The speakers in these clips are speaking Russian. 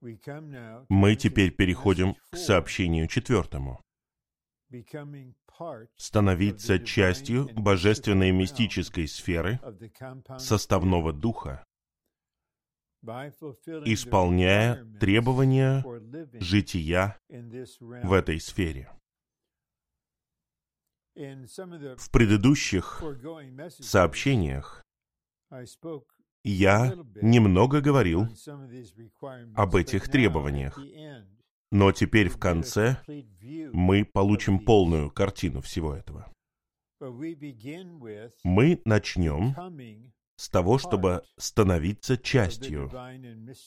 Мы теперь переходим к сообщению четвертому. Становиться частью божественной мистической сферы составного духа, исполняя требования жития в этой сфере. В предыдущих сообщениях я немного говорил об этих требованиях, но теперь в конце мы получим полную картину всего этого. Мы начнем с того, чтобы становиться частью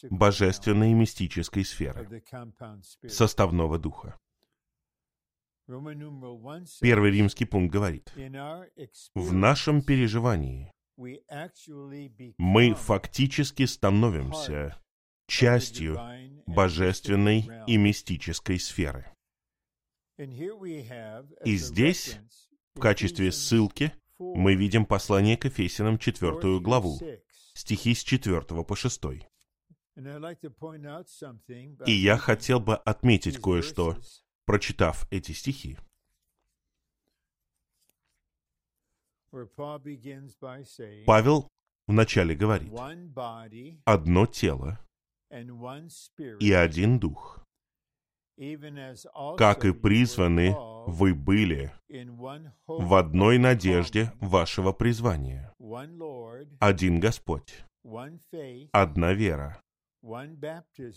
божественной и мистической сферы, составного духа. Первый римский пункт говорит, в нашем переживании мы фактически становимся частью божественной и мистической сферы. И здесь, в качестве ссылки, мы видим послание к Ефесянам, четвертую главу, стихи с 4 по 6. И я хотел бы отметить кое-что, прочитав эти стихи. Павел вначале говорит, одно тело и один дух, как и призваны вы были в одной надежде вашего призвания. Один Господь, одна вера,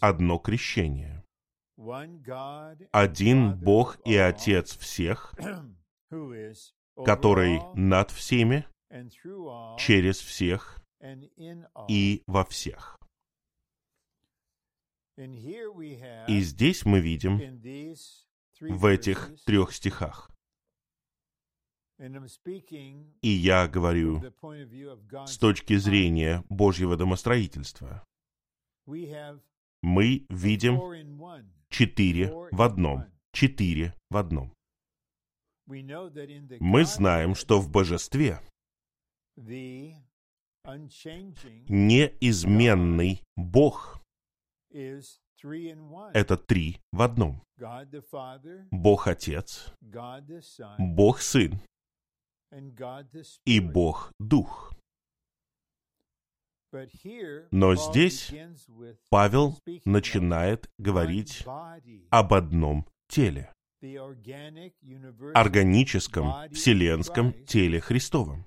одно крещение, один Бог и Отец всех, который над всеми, через всех и во всех. И здесь мы видим в этих трех стихах. И я говорю с точки зрения Божьего домостроительства. Мы видим четыре в одном. Четыре в одном. Мы знаем, что в божестве неизменный Бог — это три в одном. Бог Отец, Бог Сын и Бог Дух. Но здесь Павел начинает говорить об одном теле органическом вселенском теле Христовом,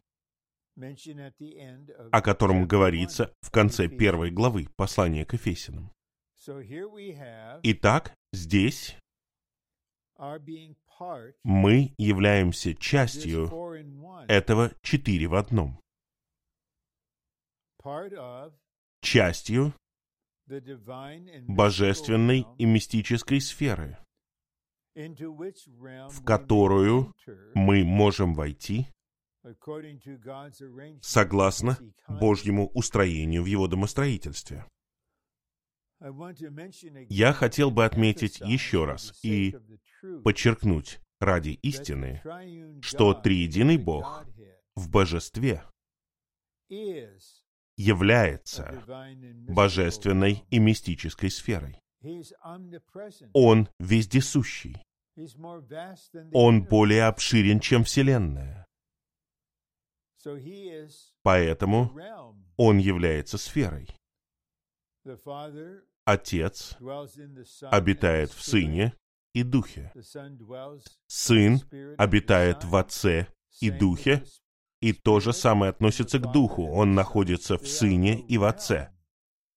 о котором говорится в конце первой главы послания к Ефесянам. Итак, здесь мы являемся частью этого четыре в одном. Частью божественной и мистической сферы, в которую мы можем войти согласно Божьему устроению в его домостроительстве. Я хотел бы отметить еще раз и подчеркнуть ради истины, что триединый Бог в божестве является божественной и мистической сферой. Он вездесущий. Он более обширен, чем Вселенная. Поэтому он является сферой. Отец обитает в Сыне и Духе. Сын обитает в Отце и Духе, и то же самое относится к Духу. Он находится в Сыне и в Отце.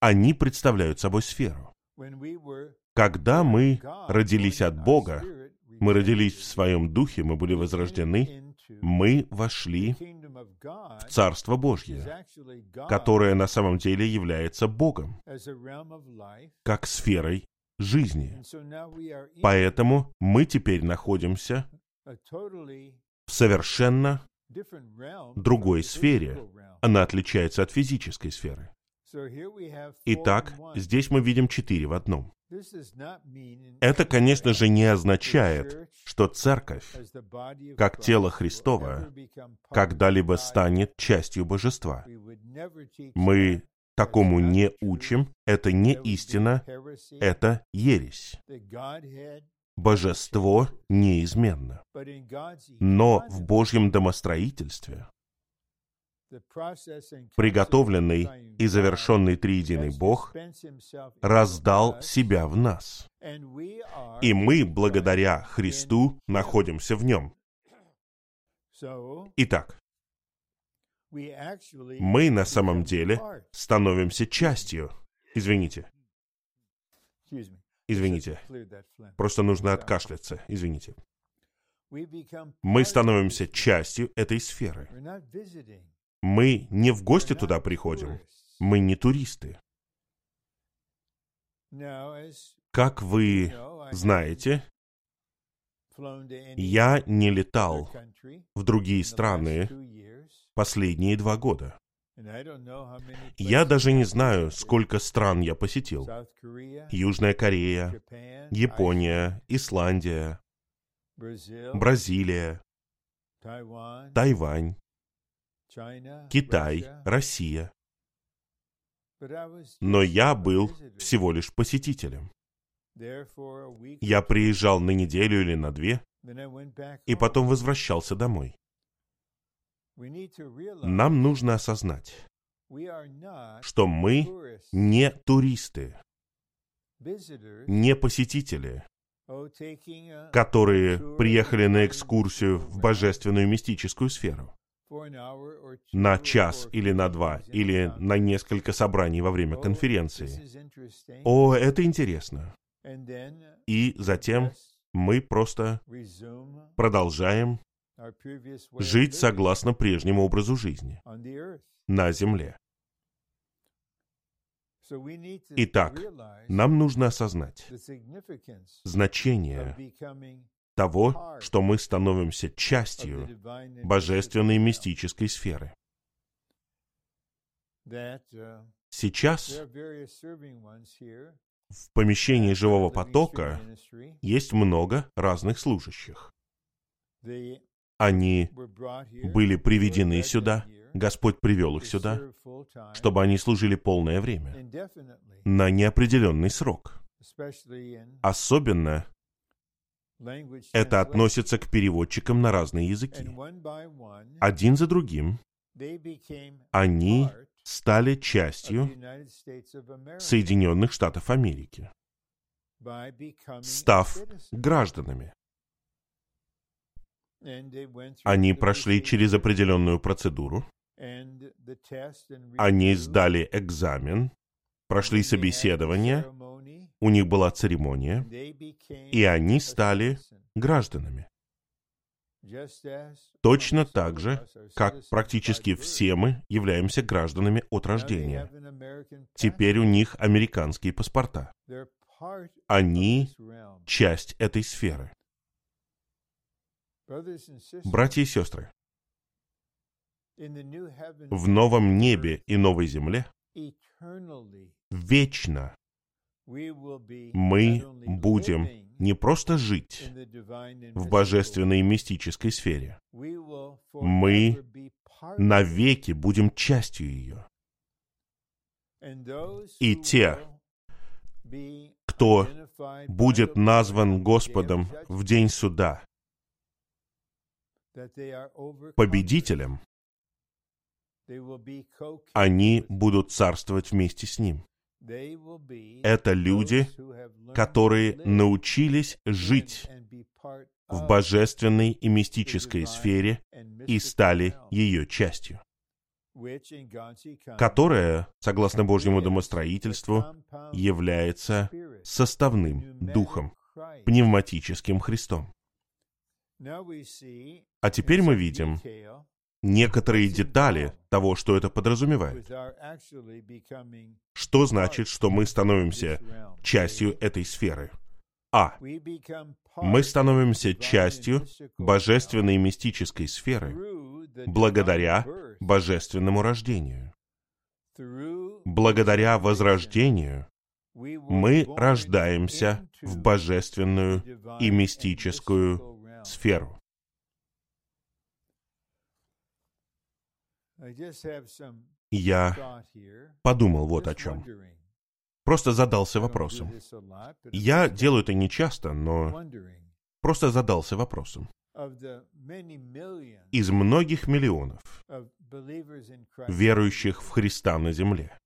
Они представляют собой сферу. Когда мы родились от Бога, мы родились в своем духе, мы были возрождены, мы вошли в Царство Божье, которое на самом деле является Богом, как сферой жизни. Поэтому мы теперь находимся в совершенно другой сфере. Она отличается от физической сферы. Итак, здесь мы видим четыре в одном. Это, конечно же, не означает, что церковь, как тело Христова, когда-либо станет частью божества. Мы такому не учим, это не истина, это ересь. Божество неизменно. Но в Божьем домостроительстве приготовленный и завершенный триединый Бог раздал себя в нас. И мы, благодаря Христу, находимся в нем. Итак, мы на самом деле становимся частью. Извините. Извините. Просто нужно откашляться. Извините. Мы становимся частью этой сферы. Мы не в гости туда приходим. Мы не туристы. Как вы знаете, я не летал в другие страны последние два года. Я даже не знаю, сколько стран я посетил. Южная Корея, Япония, Исландия, Бразилия, Тайвань, Китай, Россия. Но я был всего лишь посетителем. Я приезжал на неделю или на две, и потом возвращался домой. Нам нужно осознать, что мы не туристы, не посетители, которые приехали на экскурсию в божественную мистическую сферу на час или на два, или на несколько собраний во время конференции. О, это интересно. И затем мы просто продолжаем жить согласно прежнему образу жизни на Земле. Итак, нам нужно осознать значение того, что мы становимся частью божественной мистической сферы. Сейчас в помещении живого потока есть много разных служащих. Они были приведены сюда, Господь привел их сюда, чтобы они служили полное время, на неопределенный срок. Особенно это относится к переводчикам на разные языки. Один за другим они стали частью Соединенных Штатов Америки, став гражданами. Они прошли через определенную процедуру, они сдали экзамен, прошли собеседование, у них была церемония, и они стали гражданами. Точно так же, как практически все мы являемся гражданами от рождения. Теперь у них американские паспорта. Они часть этой сферы. Братья и сестры, в новом небе и новой земле вечно. Мы будем не просто жить в божественной и мистической сфере. Мы навеки будем частью ее. И те, кто будет назван Господом в день суда. победителем, они будут царствовать вместе с Ним. Это люди, которые научились жить в божественной и мистической сфере и стали ее частью, которая, согласно Божьему домостроительству, является составным духом, пневматическим Христом. А теперь мы видим некоторые детали того, что это подразумевает. Что значит, что мы становимся частью этой сферы? А. Мы становимся частью божественной мистической сферы благодаря божественному рождению. Благодаря возрождению мы рождаемся в божественную и мистическую сферу. Я подумал вот о чем. Просто задался вопросом. Я делаю это не часто, но просто задался вопросом. Из многих миллионов верующих в Христа на земле,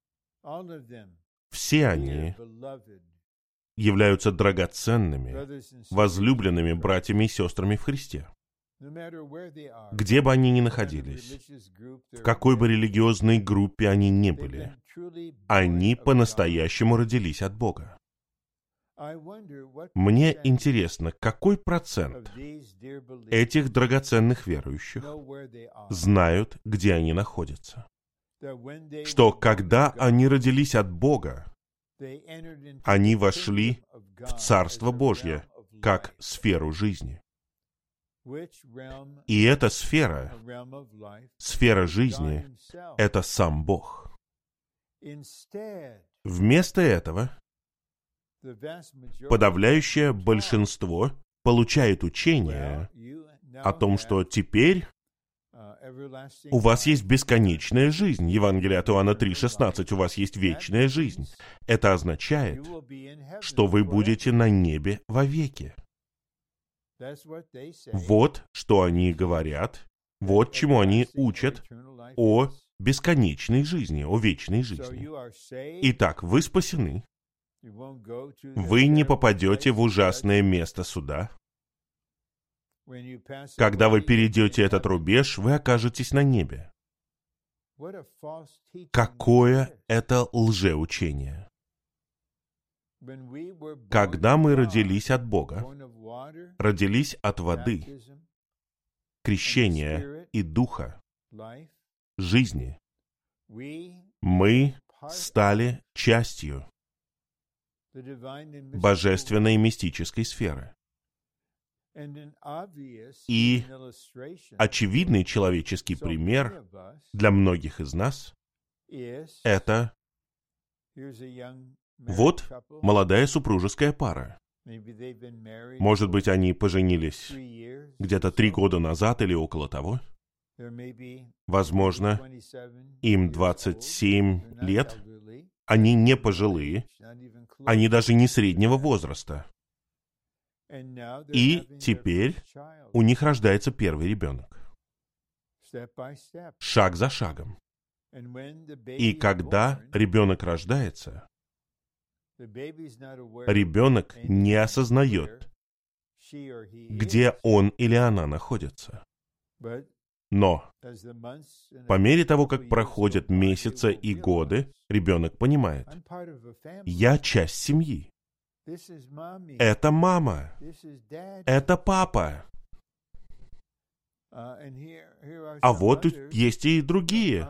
все они являются драгоценными, возлюбленными братьями и сестрами в Христе. Где бы они ни находились, в какой бы религиозной группе они ни были, они по-настоящему родились от Бога. Мне интересно, какой процент этих драгоценных верующих знают, где они находятся? Что когда они родились от Бога, они вошли в Царство Божье как сферу жизни. И эта сфера, сфера жизни, это сам Бог. Вместо этого подавляющее большинство получает учение о том, что теперь у вас есть бесконечная жизнь. Евангелие от Иоанна 3,16. У вас есть вечная жизнь. Это означает, что вы будете на небе вовеки. Вот что они говорят, вот чему они учат о бесконечной жизни, о вечной жизни. Итак, вы спасены. Вы не попадете в ужасное место суда. Когда вы перейдете этот рубеж, вы окажетесь на небе. Какое это лжеучение! Когда мы родились от Бога, родились от воды, крещения и духа, жизни, мы стали частью божественной мистической сферы. И очевидный человеческий пример для многих из нас — это вот молодая супружеская пара. Может быть, они поженились где-то три года назад или около того. Возможно, им 27 лет. Они не пожилые. Они даже не среднего возраста. И теперь у них рождается первый ребенок. Шаг за шагом. И когда ребенок рождается, ребенок не осознает, где он или она находится. Но по мере того, как проходят месяцы и годы, ребенок понимает, я часть семьи. Это мама. Это папа. А вот есть и другие.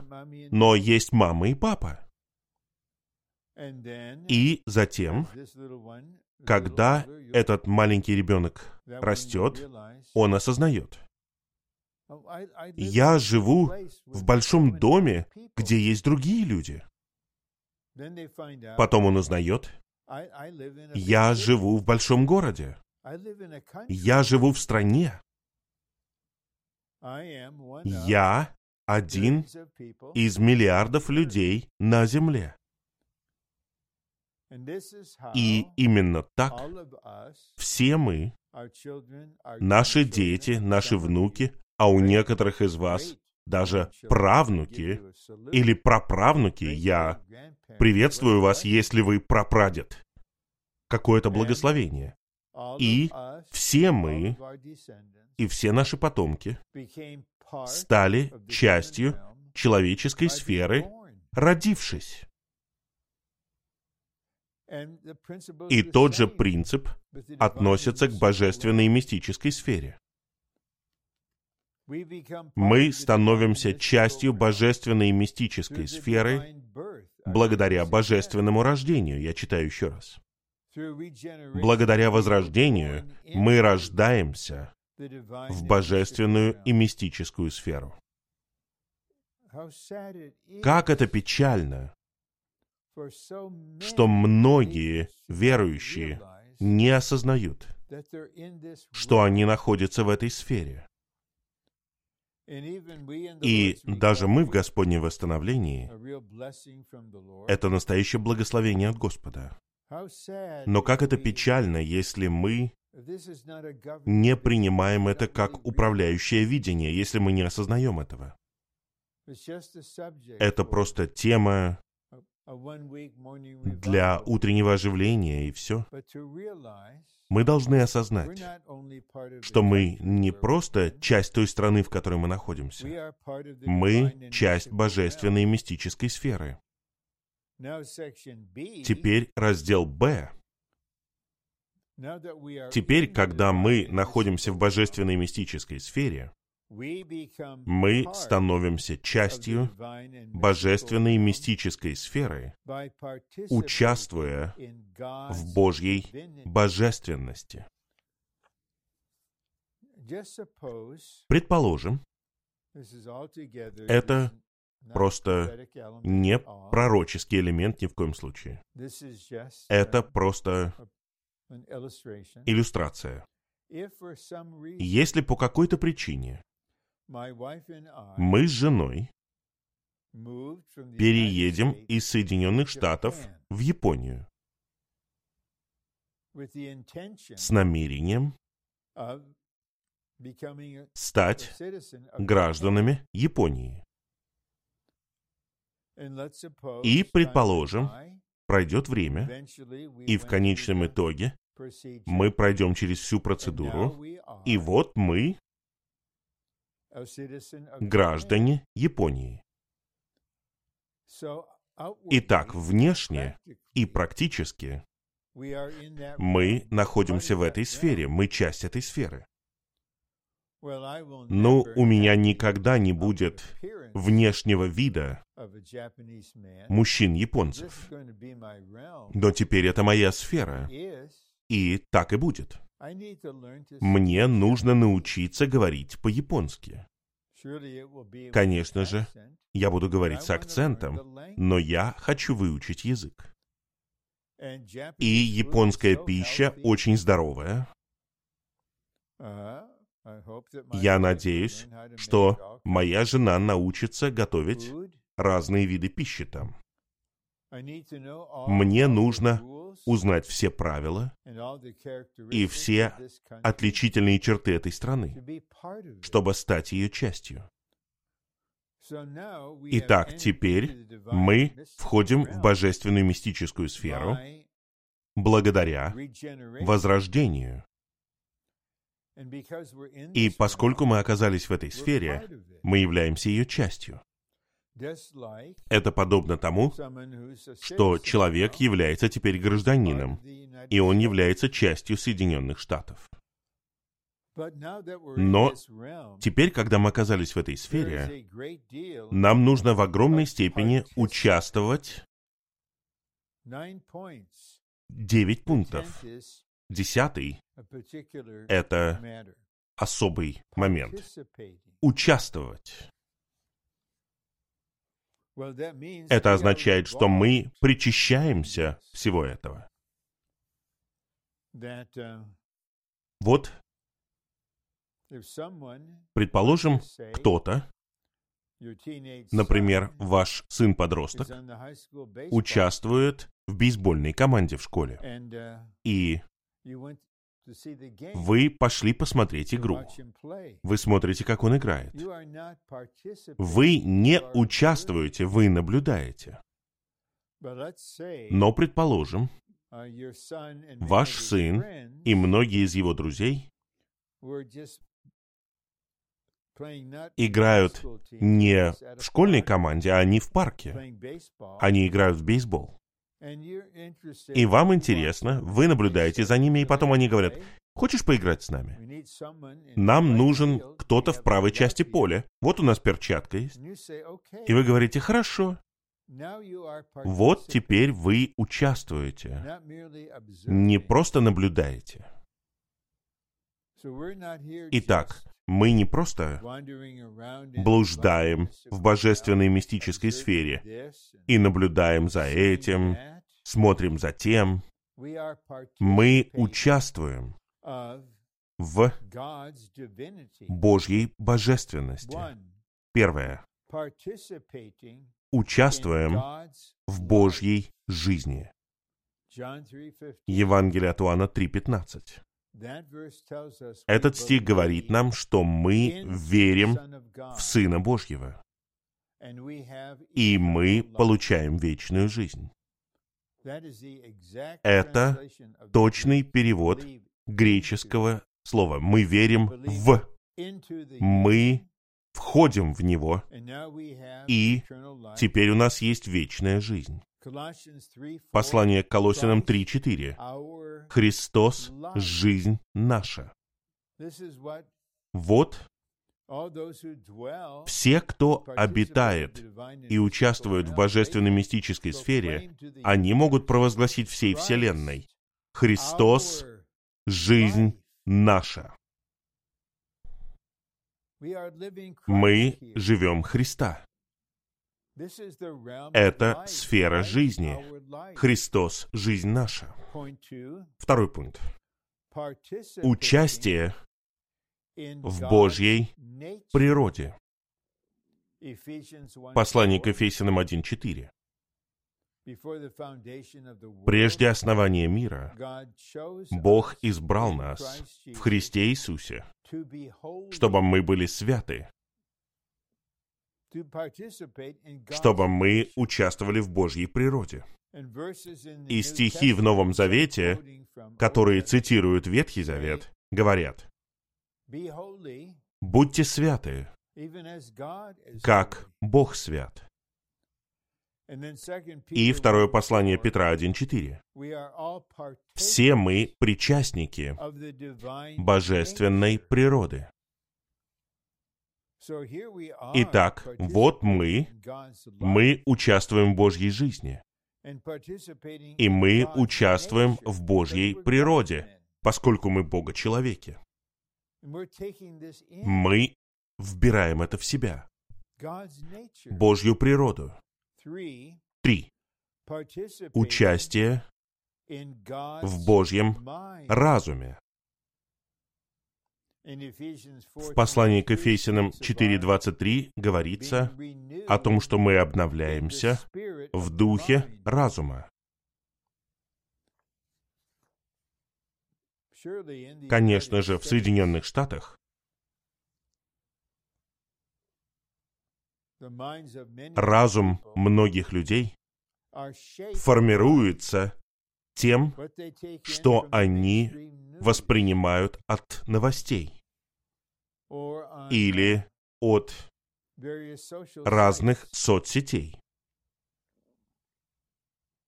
Но есть мама и папа. И затем, когда этот маленький ребенок растет, он осознает. Я живу в большом доме, где есть другие люди. Потом он узнает, я живу в большом городе. Я живу в стране. Я один из миллиардов людей на Земле. И именно так все мы, наши дети, наши внуки, а у некоторых из вас даже правнуки или праправнуки, я приветствую вас, если вы прапрадед. Какое-то благословение. И все мы, и все наши потомки стали частью человеческой сферы, родившись. И тот же принцип относится к божественной и мистической сфере мы становимся частью божественной и мистической сферы благодаря божественному рождению. Я читаю еще раз. Благодаря возрождению мы рождаемся в божественную и мистическую сферу. Как это печально, что многие верующие не осознают, что они находятся в этой сфере. И даже мы в Господнем восстановлении — это настоящее благословение от Господа. Но как это печально, если мы не принимаем это как управляющее видение, если мы не осознаем этого. Это просто тема для утреннего оживления и все. Мы должны осознать, что мы не просто часть той страны, в которой мы находимся. Мы часть божественной и мистической сферы. Теперь раздел «Б». Теперь, когда мы находимся в божественной мистической сфере, мы становимся частью божественной мистической сферы, участвуя в Божьей божественности. Предположим, это просто не пророческий элемент ни в коем случае. Это просто иллюстрация. Если по какой-то причине мы с женой переедем из Соединенных Штатов в Японию. с намерением стать гражданами Японии. И, предположим, пройдет время, и в конечном итоге мы пройдем через всю процедуру, и вот мы граждане Японии. Итак, внешне и практически мы находимся в этой сфере, мы часть этой сферы. Но у меня никогда не будет внешнего вида мужчин-японцев. Но теперь это моя сфера, и так и будет. Мне нужно научиться говорить по-японски. Конечно же, я буду говорить с акцентом, но я хочу выучить язык. И японская пища очень здоровая. Я надеюсь, что моя жена научится готовить разные виды пищи там. Мне нужно узнать все правила и все отличительные черты этой страны, чтобы стать ее частью. Итак, теперь мы входим в божественную мистическую сферу благодаря возрождению. И поскольку мы оказались в этой сфере, мы являемся ее частью. Это подобно тому, что человек является теперь гражданином, и он является частью Соединенных Штатов. Но теперь, когда мы оказались в этой сфере, нам нужно в огромной степени участвовать. Девять пунктов. Десятый — это особый момент. Участвовать. Это означает, что мы причащаемся всего этого. Uh, вот, предположим, кто-то, например, ваш сын-подросток, участвует в бейсбольной команде в школе. uh, И вы пошли посмотреть игру. Вы смотрите, как он играет. Вы не участвуете, вы наблюдаете. Но, предположим, ваш сын и многие из его друзей играют не в школьной команде, а они в парке. Они играют в бейсбол. И вам интересно, вы наблюдаете за ними, и потом они говорят, хочешь поиграть с нами? Нам нужен кто-то в правой части поля. Вот у нас перчатка есть. И вы говорите, хорошо. Вот теперь вы участвуете. Не просто наблюдаете. Итак, мы не просто блуждаем в божественной мистической сфере и наблюдаем за этим, смотрим за тем. Мы участвуем в. Божьей божественности. Первое. Участвуем в Божьей жизни. John 3:15. Евангелие от Иоанна 3.15. Этот стих говорит нам, что мы верим в Сына Божьего, и мы получаем вечную жизнь. Это Точный перевод греческого слова. Мы верим в, мы входим в Него, и теперь у нас есть вечная жизнь. Colossians 3, Послание к Колосинам 3.4. our Христос – жизнь наша. Вот все, кто обитает и участвуют в mystical божественной realm, мистической they сфере, они могут провозгласить всей Вселенной. Христос жизнь наша. Мы живем Христа. Это сфера жизни. Христос – жизнь наша. Второй пункт. Участие в Божьей природе. Ephesians 1:4. Послание к Ефесянам 1.4. Before the foundation of the world, Прежде основания мира Бог избрал нас в Христе Иисусе, чтобы мы были святы, чтобы мы участвовали в Божьей природе. И стихи в Новом Завете, которые цитируют Ветхий Завет, говорят, «Будьте святы, как. Бог свят». And then 2 И второе 1:4, послание Петра 1.4. We are all partakers Все мы причастники божественной природы. Итак, вот мы, Мы участвуем в Божьей жизни, и мы участвуем в Божьей природе, поскольку мы Бога-человеки. Мы вбираем это в себя. Божью природу. Три. Участие в Божьем разуме. В послании к 4:23 Ефесянам speaks about 4.23 говорится о том, что мы обновляемся в духе разума. Конечно же, в Соединенных Штатах разум многих людей формируется тем, что они воспринимают от новостей или от uh, разных соцсетей.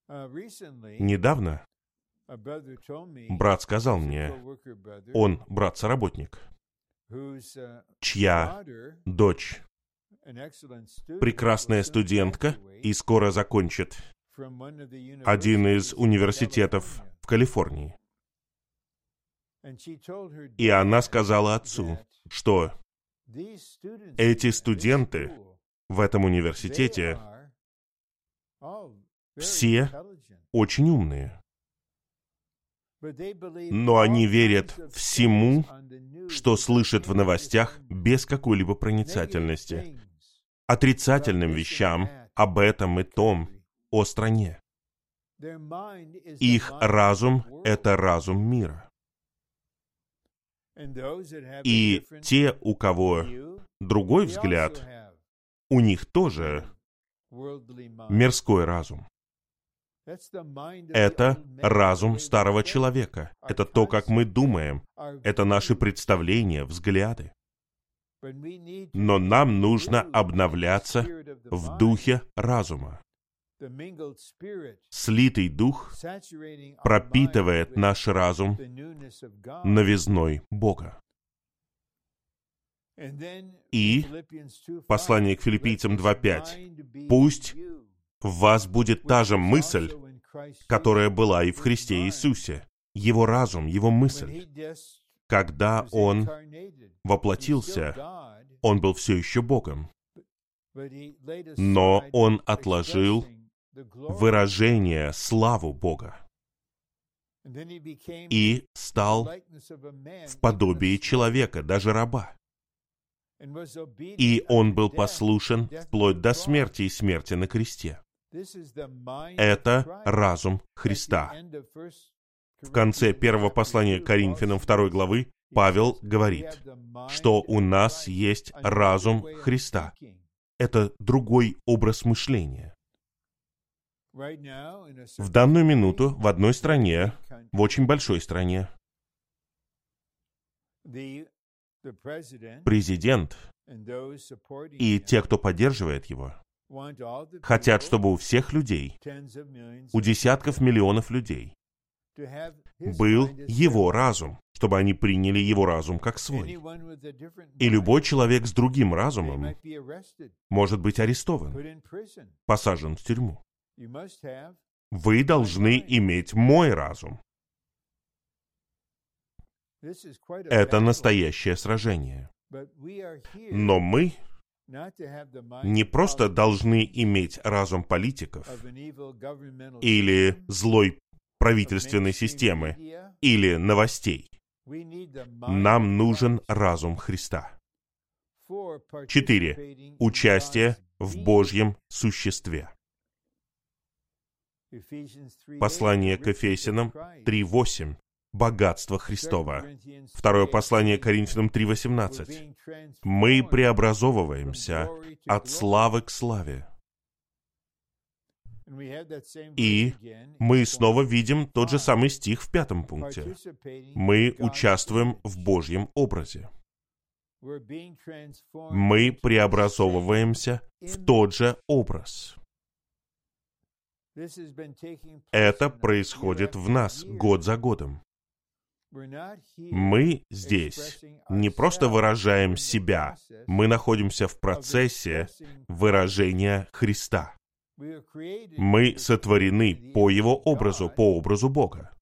Uh, Недавно брат сказал мне, он брат-соработник, uh, чья дочь прекрасная студентка и скоро закончит один из университетов в Калифорнии. И она сказала отцу, что эти студенты в этом университете все очень умные, но они верят всему, что слышат в новостях без какой-либо проницательности, отрицательным вещам об этом и том, о стране. Их разум — это разум мира. И те, у кого другой взгляд, у них тоже мирской разум. Это разум старого человека. Это то, как мы думаем. Это наши представления, взгляды. Но нам нужно обновляться в духе разума. Слитый дух пропитывает наш разум новизной Бога. И Philippians 2:5, послание к филиппийцам this 2.5. mind be in Пусть В вас будет та же мысль, которая была и в Христе Иисусе. Его разум, его мысль. Когда Он воплотился, Он был все еще Богом. Но Он отложил выражение славу Бога. И стал в подобии человека, даже раба. И он был послушен вплоть до смерти и смерти на кресте. Это разум Христа. В конце первого послания 2, Коринфянам Paul второй says, главы he Павел says, "We говорит, что у нас есть разум Христа. thinking." Это другой образ мышления. В данную минуту в одной стране, в очень большой стране, президент и те, кто поддерживает его, хотят, чтобы у всех людей, у десятков миллионов людей, был его разум, чтобы они приняли его разум как свой. И любой человек с другим разумом может быть арестован, посажен в тюрьму. Вы должны иметь мой разум. Это настоящее сражение. Но мы не просто должны иметь разум политиков или злой правительственной системы или новостей. Нам нужен разум Христа. Четыре. Участие в. Божьем существе. Ephesians 3:8, Послание к Christ. 3.8. Богатство 2 Христова. Второе 3:18, послание Коринфянам we're 3.18. being Мы преобразовываемся от славы к славе. И Мы снова видим тот же самый стих в пятом пункте. Мы участвуем в Божьем образе. Мы преобразовываемся в тот же образ. Это происходит в нас год за годом. Мы здесь не просто выражаем себя, мы находимся в процессе выражения Христа. Мы сотворены по Его образу, по образу Бога.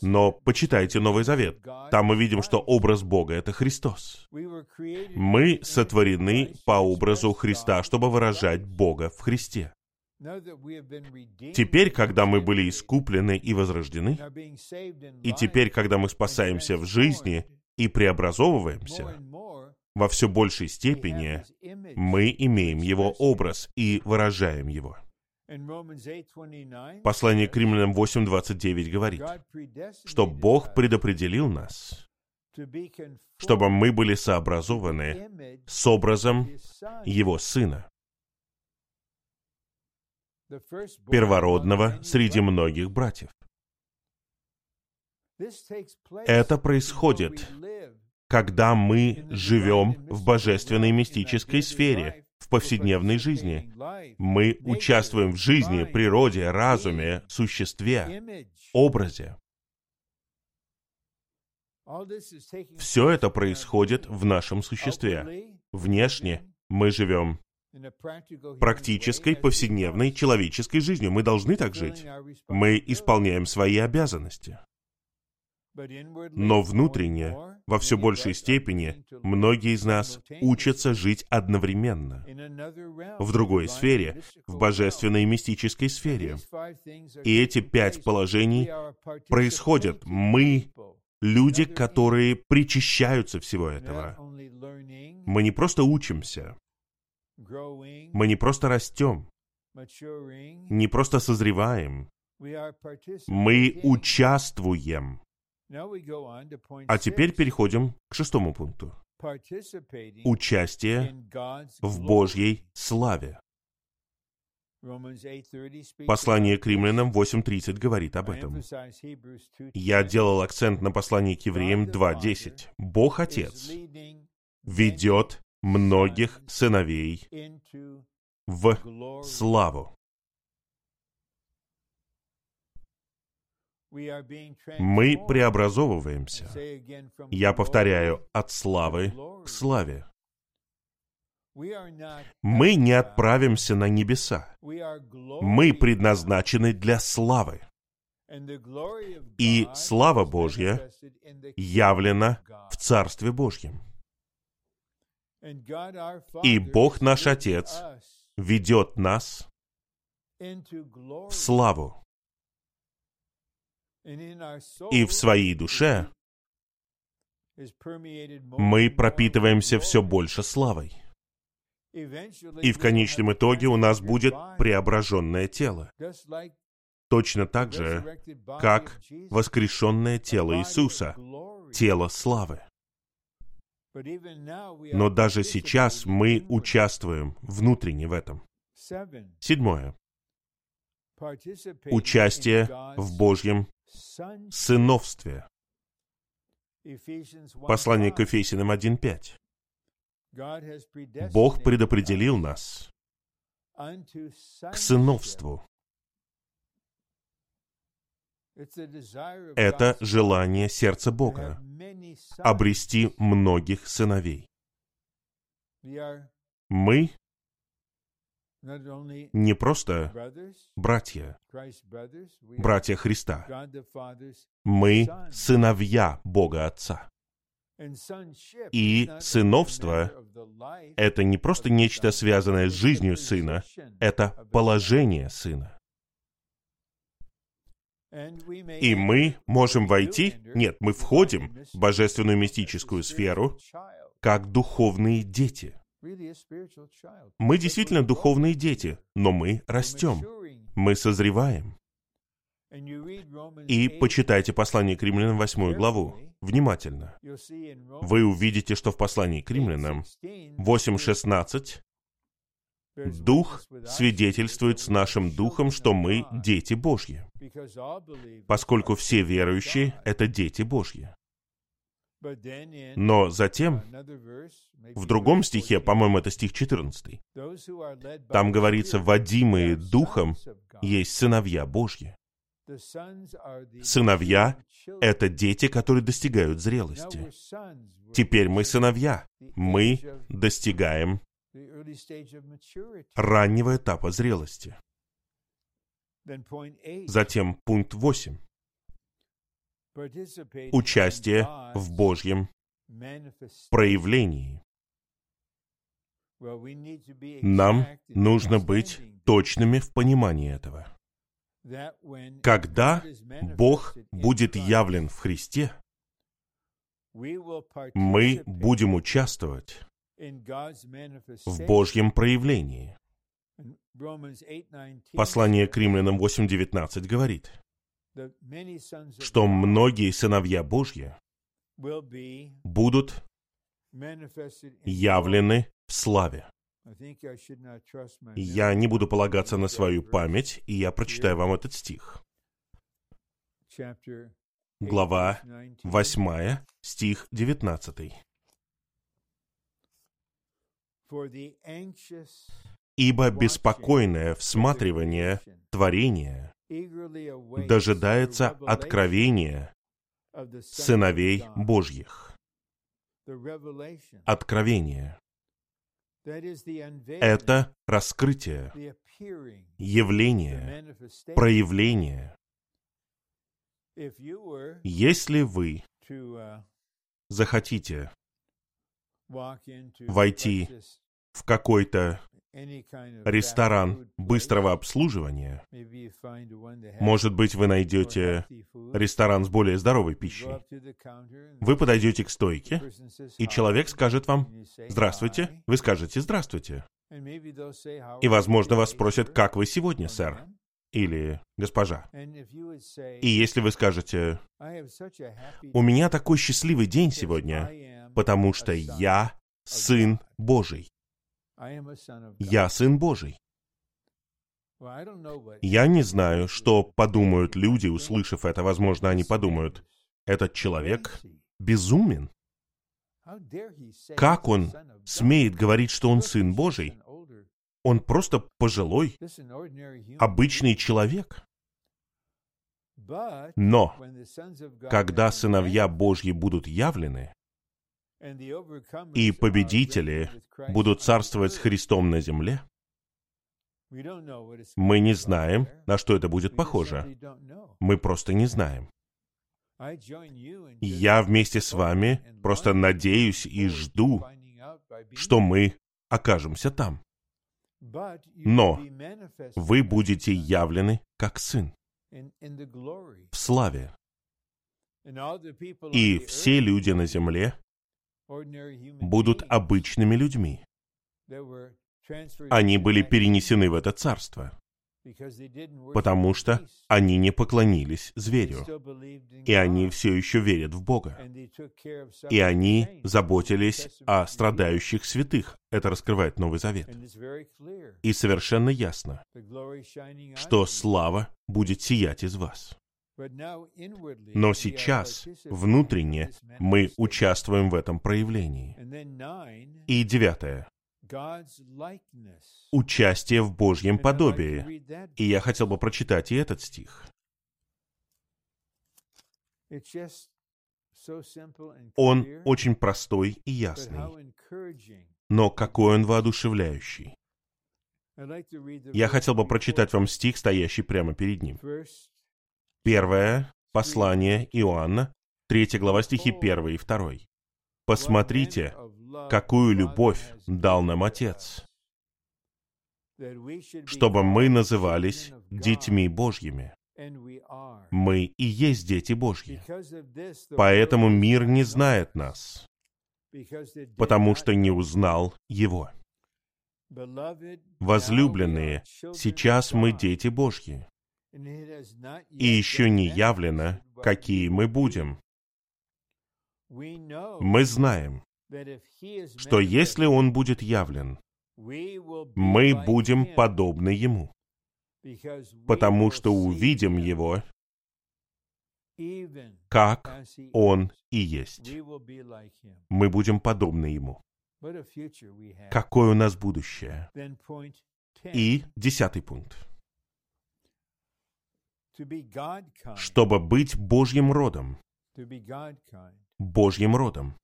Но почитайте Новый Завет. Там мы видим, что образ Бога — это Христос. Мы сотворены по образу Христа, чтобы выражать. Бога в Христе. Теперь, когда мы были искуплены и возрождены, и теперь, когда мы спасаемся в жизни и преобразовываемся, во все большей степени мы имеем Его образ и выражаем Его. In Romans 8:29, Послание к римлянам 8.29 говорит, что Бог предопределил нас, чтобы мы были сообразованы с образом. Его Сына, первородного среди многих братьев. Это происходит, когда мы живем в божественной мистической сфере, в повседневной жизни. Мы участвуем в жизни, природе, разуме, существе, образе. Все это происходит в нашем существе. Внешне мы живем практической, повседневной, человеческой жизнью. Мы должны так жить. Мы исполняем свои обязанности. Но внутренне, во все большей степени, многие из нас учатся жить одновременно, в другой сфере, в божественной и мистической сфере. И эти пять положений происходят. Мы люди, которые причащаются всего этого. Мы не просто учимся, мы не просто растем, не просто созреваем, мы участвуем. А теперь переходим к шестому пункту. Участие в. Божьей славе. Romans 8:30 speaks Послание к римлянам this. 8.30 говорит об этом. emphasize Hebrews 2:10 Я делал акцент на послании к евреям 2.10. Бог Отец ведет многих сыновей в славу. Мы преобразовываемся. Я повторяю, от славы к славе. Мы не отправимся на небеса. Мы предназначены для славы. И слава Божья явлена в. Царстве Божьем. И Бог наш Отец ведет нас в славу. И в своей душе мы пропитываемся все больше славой. И в конечном итоге у нас будет преображенное тело. Точно так же, как воскрешенное тело Иисуса, тело славы. Но даже сейчас мы участвуем внутренне в этом. Седьмое. Участие в Божьем сыновстве. Послание к Ефесиным 1.5. Бог предопределил нас к сыновству. Это желание сердца Бога — обрести многих сыновей. Мы не просто братья, братья Христа. Мы сыновья Бога Отца. И сыновство — это не просто нечто связанное с жизнью сына, это положение сына. И мы можем войти, нет, мы входим в божественную мистическую сферу как духовные дети. Мы действительно духовные дети, но мы растем, мы созреваем. И почитайте послание к римлянам 8 главу внимательно. Вы увидите, что в послании к римлянам 8.16 Дух свидетельствует с нашим духом, что мы дети Божьи, поскольку все верующие — это дети Божьи. Но затем, в другом стихе, по-моему, это стих 14, там говорится, водимые Духом есть сыновья Божьи. Сыновья — это дети, которые достигают зрелости. Теперь мы сыновья. Мы достигаем раннего этапа зрелости. Затем пункт 8. Участие в Божьем проявлении. Нам нужно быть точными в понимании этого. Когда Бог будет явлен в Христе, мы будем участвовать в Божьем проявлении. Послание к римлянам 8.19 говорит, что многие сыновья Божьи будут явлены в славе. Я не буду полагаться на свою память, и я прочитаю вам этот стих. Глава 8, стих 19. «Ибо беспокойное всматривание творения дожидается откровения сыновей Божьих». Откровение. Это раскрытие, явление, проявление. Если вы захотите войти в какой-то ресторан быстрого обслуживания, может быть, вы найдете ресторан с более здоровой пищей. Вы подойдете к стойке, и человек скажет вам «Здравствуйте», вы скажете «Здравствуйте». И, возможно, вас спросят «Как вы сегодня, сэр?» Или «Госпожа». И если вы скажете «У меня такой счастливый день сегодня, потому что я Сын Божий», я Сын Божий. Я не знаю, что подумают люди, услышав это. Возможно, они подумают, этот человек безумен. Как он смеет говорить, что он Сын Божий? Он просто пожилой, обычный человек. Но, когда сыновья Божьи будут явлены, и победители будут царствовать с Христом на земле, мы не знаем, на что это будет похоже. Мы просто не знаем. Я вместе с вами просто надеюсь и жду, что мы окажемся там. Но вы будете явлены как сын в славе. И все люди на земле будут обычными людьми. Они были перенесены в это царство, потому что они не поклонились зверю, и они все еще верят в Бога. И они заботились о страдающих святых. Это раскрывает Новый Завет. И совершенно ясно, что слава будет сиять из вас. Но сейчас, внутренне, мы участвуем в этом проявлении. И девятое. Участие в Божьем подобии. И я хотел бы прочитать и этот стих. Он очень простой и ясный, но какой он воодушевляющий. Я хотел бы прочитать вам стих, стоящий прямо перед ним. Первое послание Иоанна, третья глава стихи 1 и 2. «Посмотрите, какую любовь дал нам Отец, чтобы мы назывались детьми Божьими. Мы и есть дети Божьи. Поэтому мир не знает нас, потому что не узнал Его. Возлюбленные, сейчас мы дети Божьи, и еще не явлено, какие мы будем. Мы знаем, что если Он будет явлен, мы будем подобны Ему, потому что увидим Его, как Он и есть. Мы будем подобны Ему. Какое у нас будущее? И десятый пункт. Чтобы быть Божьим родом. Божьим родом.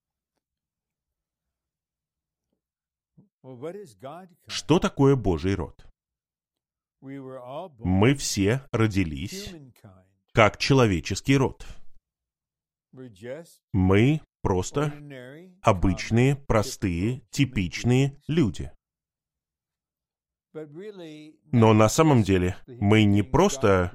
Что такое Божий род? Мы все родились как человеческий род. Мы просто обычные, простые, типичные люди. Но на самом деле мы не просто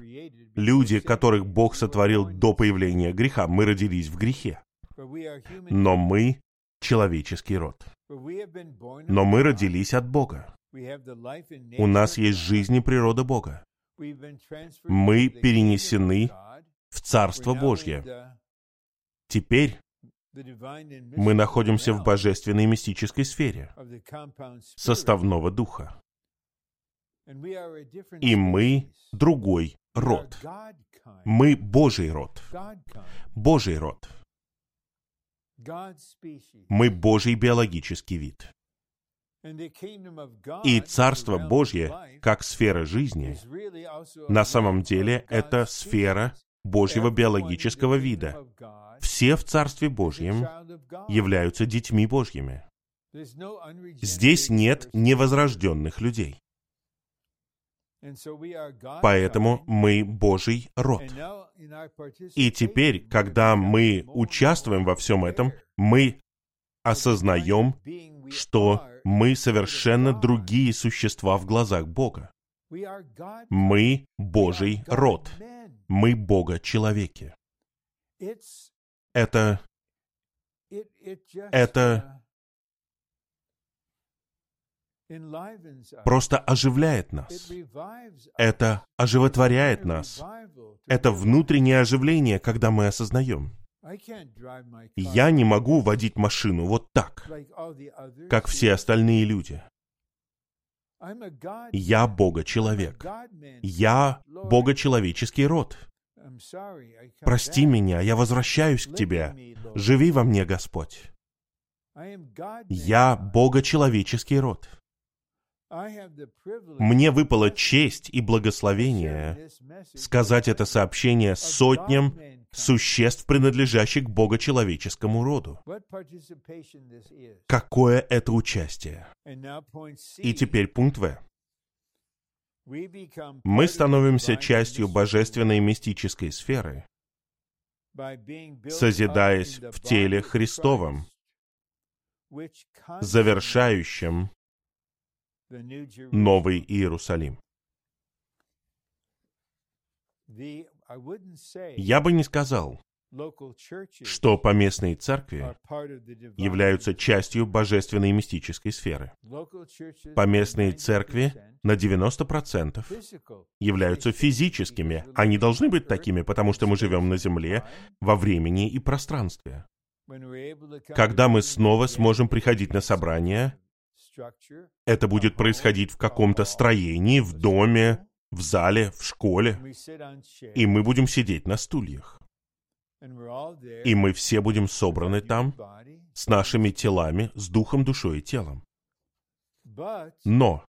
люди, которых Бог сотворил до появления греха. Мы родились в грехе. Но мы человеческий род. Но мы родились от Бога. У нас есть жизнь и природа Бога. Мы перенесены в Царство Божье. Теперь мы находимся в божественной мистической сфере составного духа. И мы другой род. Мы Божий род. Божий род. Мы Божий биологический вид. И Царство Божье, как сфера жизни, на самом деле это сфера Божьего биологического вида. Все в Царстве Божьем являются детьми Божьими. Здесь нет невозрожденных людей. Поэтому мы Божий род. И теперь, когда мы участвуем во всем этом, мы осознаем, что мы совершенно другие существа в глазах Бога. Мы Божий род. Мы Бога-человеки. Это... Это просто оживляет нас. Это оживотворяет нас. Это внутреннее оживление, когда мы осознаем. Я не могу водить машину вот так, как все остальные люди. Я Бога-человек. Я Бога-человеческий род. Прости меня, я возвращаюсь к Тебе. Живи во мне, Господь. Я Бога-человеческий род. Мне выпала честь и благословение сказать это сообщение сотням существ, принадлежащих богочеловеческому роду. Какое это участие? И теперь пункт В. Мы становимся частью божественной мистической сферы, созидаясь в теле Христовом, завершающем Новый Иерусалим. Я бы не сказал, что поместные церкви являются частью божественной и мистической сферы. Поместные церкви на 90% являются физическими. Они должны быть такими, потому что мы живем на Земле во времени и пространстве. Когда мы снова сможем приходить на собрания, это будет происходить в каком-то строении, в доме, в зале, в школе, и мы будем сидеть на стульях. И мы все будем собраны там с нашими телами, с духом, душой и телом. Но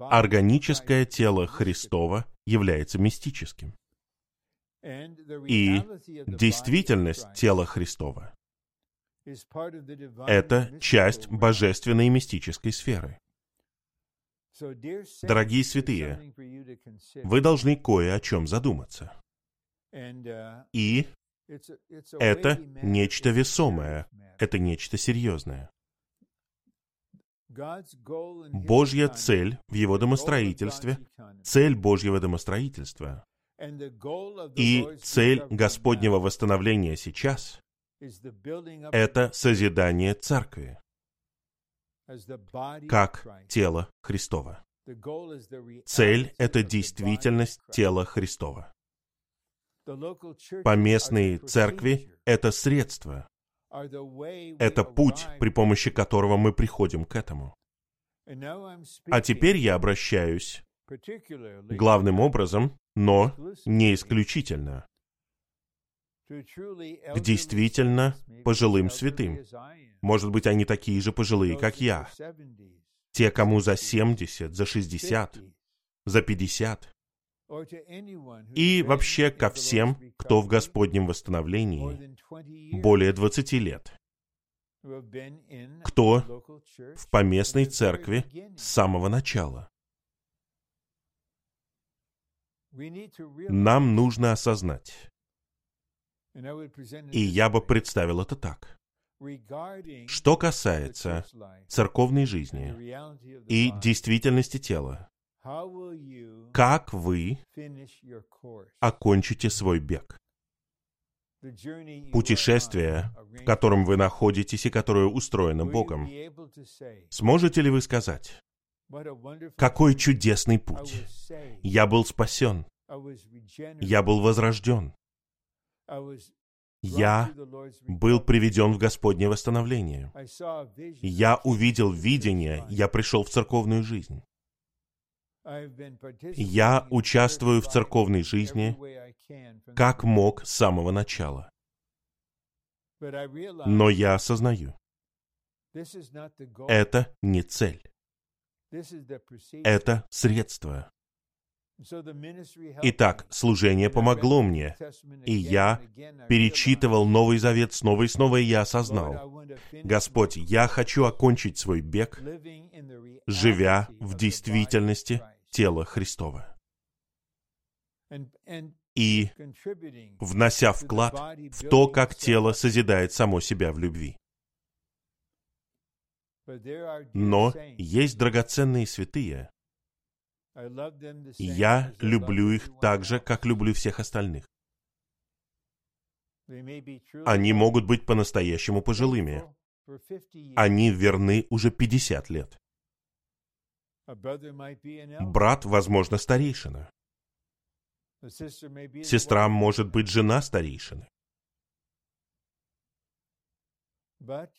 органическое тело Христова является мистическим. И действительность тела Христова — это часть божественной и мистической сферы. Дорогие святые, вы должны кое о чем задуматься. И это нечто весомое, это нечто серьезное. Божья цель в его домостроительстве, цель Божьего домостроительства и цель Господнего восстановления сейчас — это созидание церкви. как тело Христова. Цель — это действительность тела Христова. Поместные церкви — это средство, это путь, при помощи которого мы приходим к этому. А теперь я обращаюсь главным образом, но не исключительно, к действительно пожилым святым. Может быть, они такие же пожилые, как я. Те, кому за 70, за 60, за 50 и вообще ко всем, кто в Господнем восстановлении более 20 лет, кто в поместной церкви с самого начала. Нам нужно осознать, и я бы представил это так. Что касается церковной жизни и действительности тела, как вы окончите свой бег. Путешествие, в котором вы находитесь и которое устроено Богом. Сможете ли вы сказать, какой чудесный путь? Я был спасен. Я был возрожден. Я был приведен в Господнее восстановление. Я увидел видение, я пришел в церковную жизнь. Я участвую в церковной жизни как мог с самого начала. Но я осознаю, это не цель. Это средство. Итак, служение помогло мне, и я перечитывал Новый Завет снова и снова, и я осознал, Господь, я хочу окончить свой бег, живя в действительности тела Христова. И внося вклад в то, как тело созидает само себя в любви. Но есть драгоценные святые, я люблю их так же, как люблю всех остальных. Они могут быть по-настоящему пожилыми. Они верны уже 50 лет. Брат, возможно, старейшина. Сестра может быть жена старейшины.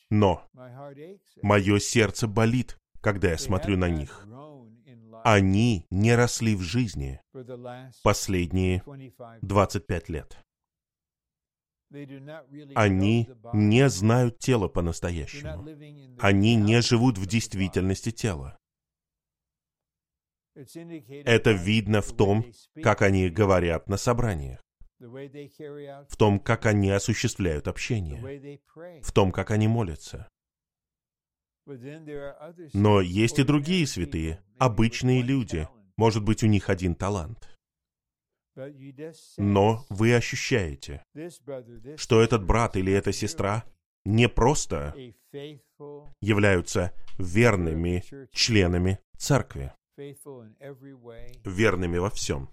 Но мое сердце болит, когда я смотрю на них. Они не росли в жизни последние 25 лет. Они не знают тела по-настоящему. Они не живут в действительности тела. Это видно в том, как они говорят на собраниях, в том, как они осуществляют общение, в том, как они молятся. Но есть и другие святые, обычные люди. Может быть, у них один талант. Но вы ощущаете, что этот брат или эта сестра не просто являются верными членами церкви, верными во всем.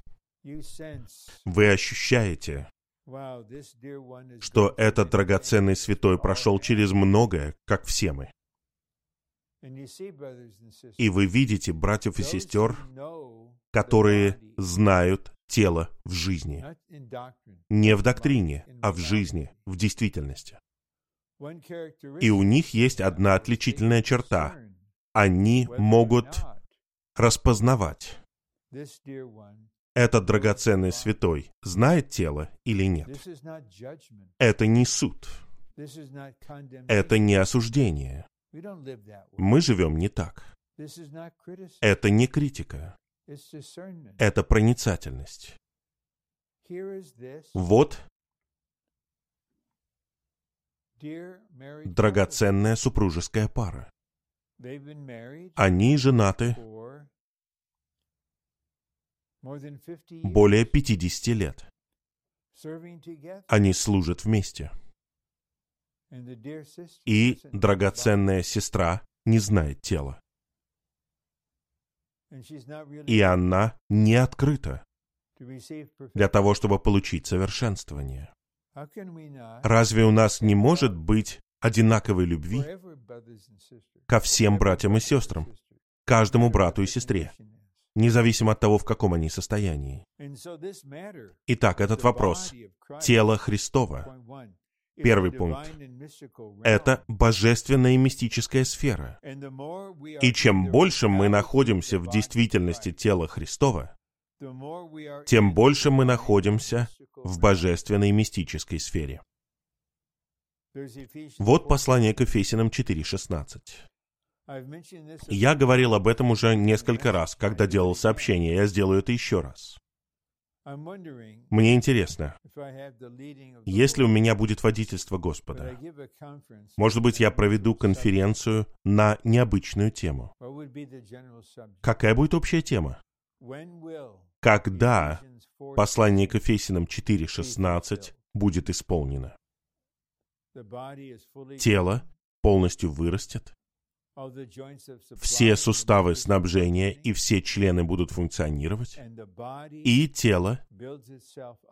Вы ощущаете, что этот драгоценный святой прошел через многое, как все мы. И вы видите братьев и сестер, которые знают тело в жизни. Не в доктрине, а в жизни, в действительности. И у них есть одна отличительная черта. Они могут распознавать. Этот драгоценный святой знает тело или нет. Это не суд. Это не осуждение. Мы живем не так. Это не критика. Это проницательность. Вот драгоценная супружеская пара. Они женаты более 50 лет. Они служат вместе. И драгоценная сестра не знает тела. И она не открыта для того, чтобы получить совершенствование. Разве у нас не может быть одинаковой любви ко всем братьям и сестрам, каждому брату и сестре, независимо от того, в каком они состоянии? Итак, этот вопрос – тело Христова. Первый пункт – это божественная и мистическая сфера. И чем больше мы находимся в действительности тела Христова, тем больше мы находимся в божественной мистической сфере. Вот послание к Ефесиным 4.16. Я говорил об этом уже несколько раз, когда делал сообщение, я сделаю это еще раз. Мне интересно, если у меня будет водительство Господа, может быть, я проведу конференцию на необычную тему. Какая будет общая тема? Когда послание к Ефесиным 4.16 будет исполнено? Тело полностью вырастет, все суставы снабжения и все члены будут функционировать, и тело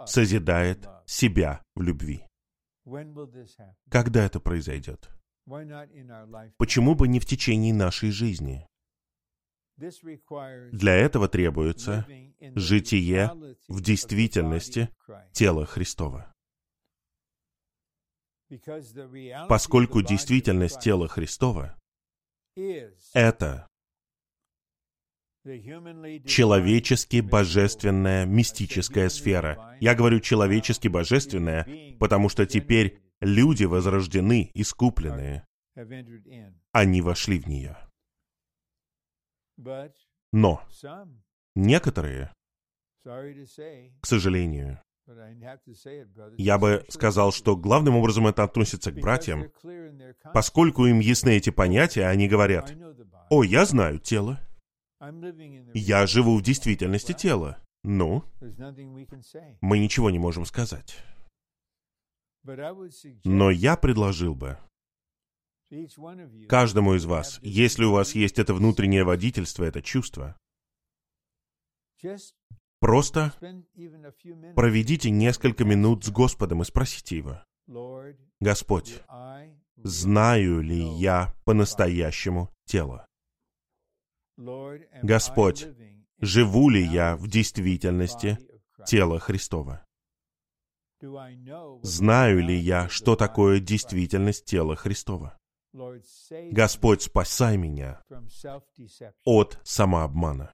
созидает себя в любви. Когда это произойдет? Почему бы не в течение нашей жизни? Для этого требуется житие в действительности тела Христова. Поскольку действительность тела Христова это человечески божественная мистическая сфера. Я говорю человечески божественная, потому что теперь люди возрождены, искупленные. Они вошли в нее. Но некоторые, к сожалению, я бы сказал, что главным образом это относится к братьям, поскольку им ясны эти понятия, они говорят, «О, я знаю тело. Я живу в действительности тела. Ну, мы ничего не можем сказать». Но я предложил бы каждому из вас, если у вас есть это внутреннее водительство, это чувство, Просто проведите несколько минут с Господом и спросите Его, «Господь, знаю ли я по-настоящему тело? Господь, живу ли я в действительности тела Христова? Знаю ли я, что такое действительность тела Христова? Господь, спасай меня от самообмана.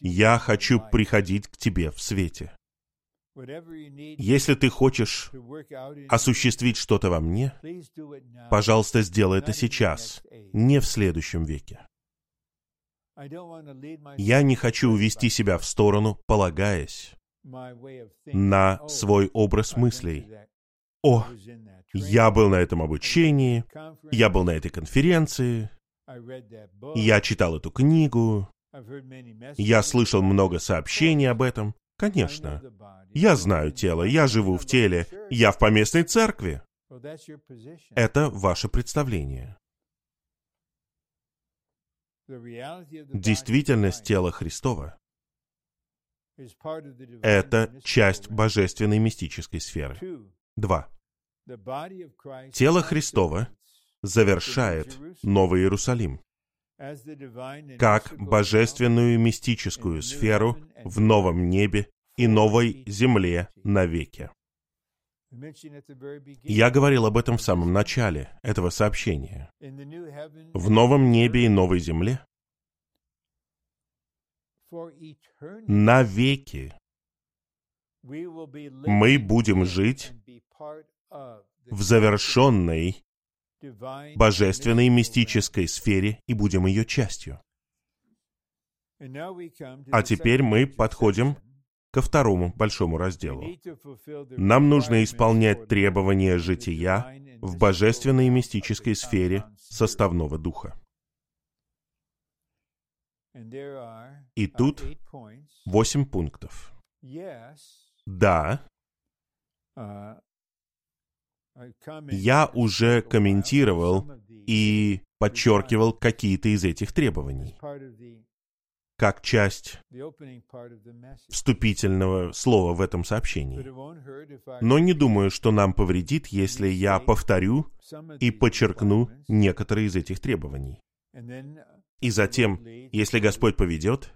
Я хочу приходить к тебе в свете. Если ты хочешь осуществить что-то во мне, пожалуйста, сделай это сейчас, не в следующем веке. Я не хочу увести себя в сторону, полагаясь на свой образ мыслей. О, я был на этом обучении, я был на этой конференции, я читал эту книгу, я слышал много сообщений об этом. Конечно. Я знаю тело, я живу в теле, я в поместной церкви. Это ваше представление. Действительность тела Христова Это часть божественной мистической сферы. Два. Тело Христово завершает Новый Иерусалим как божественную мистическую сферу в новом небе и новой земле навеки. Я говорил об этом в самом начале этого сообщения. В новом небе и новой земле навеки мы будем жить в завершенной божественной мистической сфере и будем ее частью. А теперь мы подходим ко второму большому разделу. Нам нужно исполнять требования жития в божественной мистической сфере составного духа. И тут восемь пунктов. Да, я уже комментировал и подчеркивал какие-то из этих требований, как часть вступительного слова в этом сообщении. Но не думаю, что нам повредит, если я повторю и подчеркну некоторые из этих требований. И затем, если Господь поведет,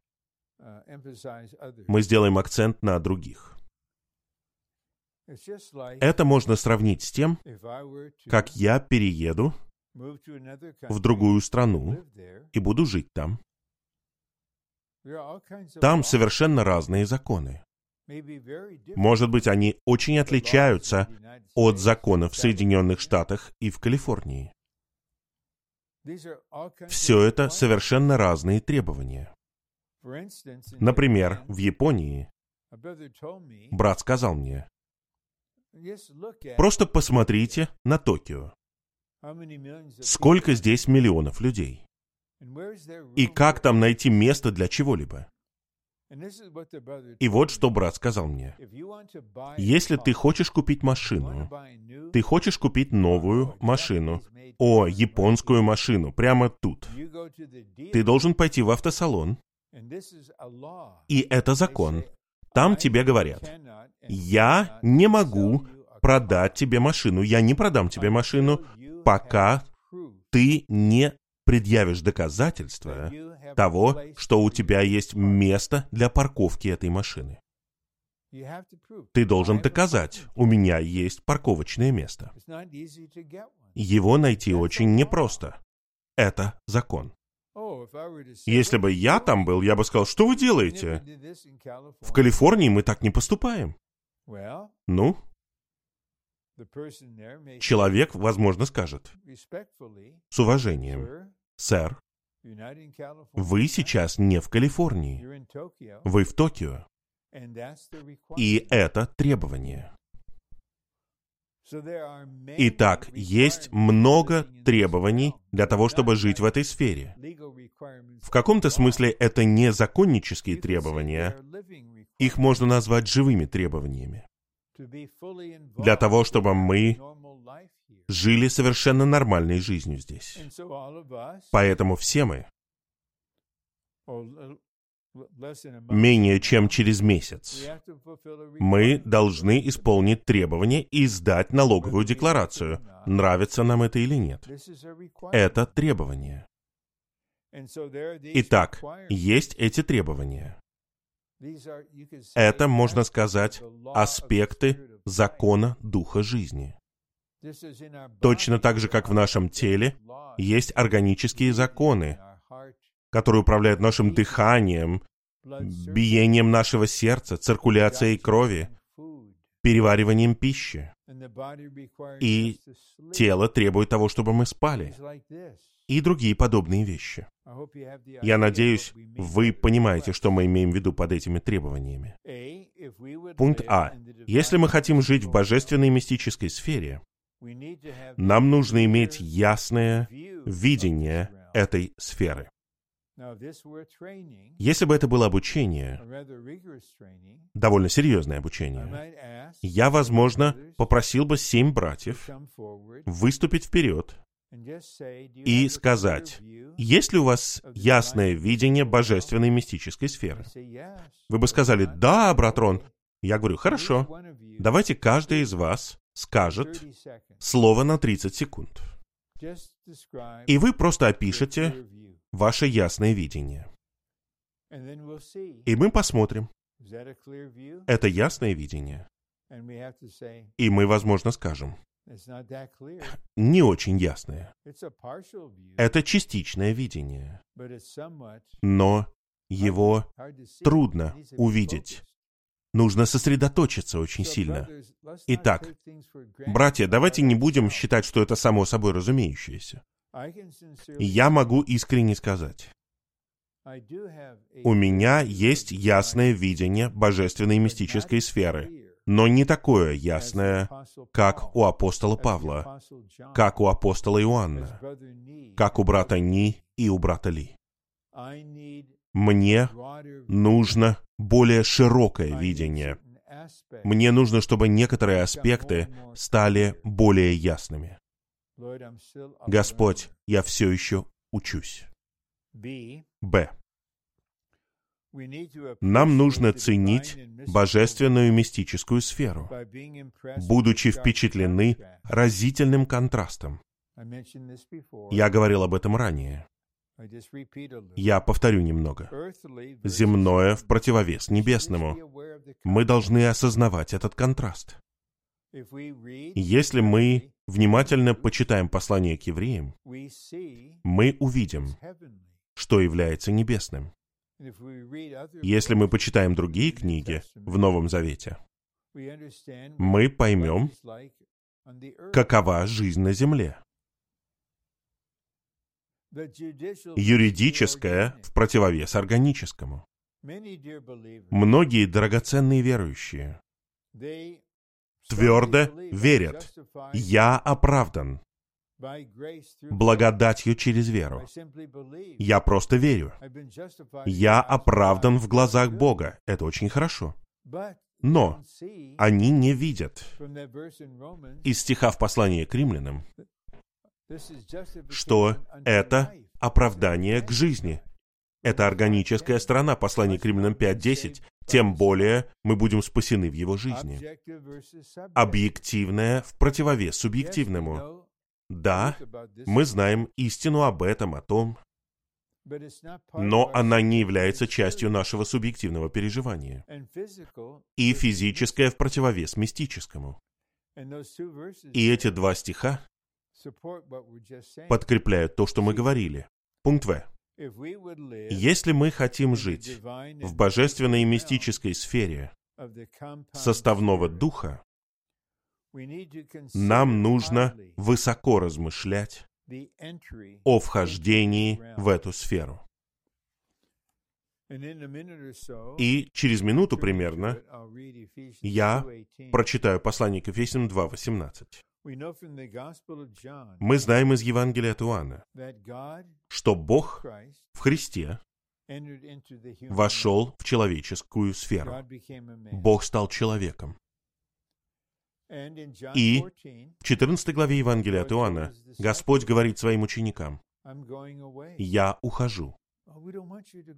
мы сделаем акцент на других. Это можно сравнить с тем, как я перееду в другую страну и буду жить там. Там совершенно разные законы. Может быть, они очень отличаются от законов в. Соединенных Штатах и в Калифорнии. Все это совершенно разные требования. Например, в Японии брат сказал мне, просто посмотрите на Токио. Сколько здесь миллионов людей? И как там найти место для чего-либо? И вот что брат сказал мне. Если ты хочешь купить машину, ты хочешь купить новую машину, о, японскую машину, прямо тут, ты должен пойти в автосалон, и это закон. Там тебе говорят, я не могу продать тебе машину, я не продам тебе машину, пока ты не предъявишь доказательства того, что у тебя есть место для парковки этой машины. Ты должен доказать, у меня есть парковочное место. Его найти очень непросто. Это закон. Если "What бы я там был, я бы сказал, что вы делаете? did this in California." В Калифорнии мы так не поступаем. Ну, человек, возможно, скажет с уважением, "Sir, «Сэр, вы сейчас не в Калифорнии, вы в Токио, and that's the requirement." и это требование». Итак, есть много требований для того, чтобы жить в этой сфере. В каком-то смысле это не законнические требования, их можно назвать живыми требованиями. Для того, чтобы мы жили совершенно нормальной жизнью здесь. Поэтому все мы, менее чем через месяц, мы должны исполнить требования и сдать налоговую декларацию, нравится нам это или нет. Это требование. Итак, есть эти требования. Это, можно сказать, аспекты закона Духа жизни. Точно так же, как в нашем теле, есть органические законы, которые управляют нашим дыханием, биением нашего сердца, циркуляцией крови, перевариванием пищи. И Тело требует того, чтобы мы спали. И другие подобные вещи. Я надеюсь, вы понимаете, что мы имеем в виду под этими требованиями. Пункт А. Если мы хотим жить в божественной мистической сфере, нам нужно иметь ясное видение этой сферы. Если бы это было обучение, довольно серьезное обучение, я, возможно, попросил бы семь братьев выступить вперед и сказать, есть ли у вас ясное видение божественной мистической сферы? Вы бы сказали, да, брат Рон. Я говорю, хорошо, давайте каждый из вас скажет слово на 30 секунд. И вы просто опишете ваше ясное видение. И мы посмотрим, это ясное видение. И мы, возможно, скажем, не очень ясное. Это частичное видение, но его трудно увидеть. Нужно сосредоточиться очень сильно. Итак, братья, давайте не будем считать, что это само собой разумеющееся. Я могу искренне сказать, у меня есть ясное видение божественной мистической сферы, но не такое ясное, как у апостола Павла, как у апостола Иоанна, как у брата Ни и у брата Ли. Мне нужно более широкое видение. Мне нужно, чтобы некоторые аспекты стали более ясными. Господь, я все еще учусь. Б. Нам нужно ценить божественную мистическую сферу, будучи впечатлены разительным контрастом. Я говорил об этом ранее. Я повторю немного. Земное в противовес небесному. Мы должны осознавать этот контраст. Если мы внимательно почитаем послание к евреям, мы увидим, что является небесным. Если мы почитаем другие книги в Новом Завете, мы поймем, какова жизнь на земле. Юридическое в противовес органическому. Многие драгоценные верующие твердо верят, я оправдан, благодатью через веру. Я просто верю. Я оправдан в глазах Бога. Это очень хорошо. Но они не видят из стиха в послании к римлянам, что это оправдание к жизни. Это органическая сторона послания к римлянам 5.10. Тем более мы будем спасены в его жизни. Объективное в противовес субъективному. Да, мы знаем истину об этом, о том, но она не является частью нашего субъективного переживания. И физическое в противовес мистическому. И эти два стиха подкрепляют то, что мы говорили. Пункт В. Если мы хотим жить в божественной и мистической сфере составного духа, нам нужно высоко размышлять о вхождении в эту сферу. И через минуту примерно я прочитаю послание к Ефесянам 2.18. Мы знаем из Евангелия от Иоанна, что Бог в Христе вошел в человеческую сферу. Бог стал человеком. И в 14 главе Евангелия от Иоанна Господь говорит своим ученикам, «Я ухожу».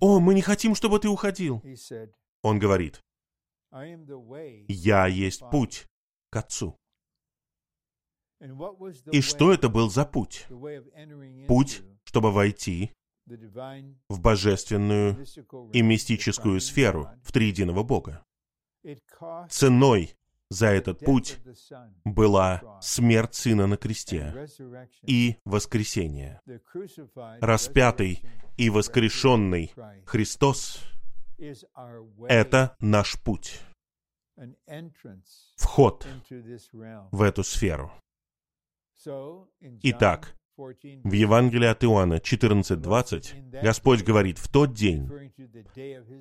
«О, мы не хотим, чтобы ты уходил!» Он говорит, «Я есть путь к Отцу». И что это был за путь? Путь, чтобы войти в божественную и мистическую сферу, в триединого Бога. Ценой за этот путь была смерть Сына на кресте и воскресение. Распятый и воскрешенный Христос — это наш путь, вход в эту сферу. Итак, в Евангелии от Иоанна 14.20 Господь говорит, в тот день,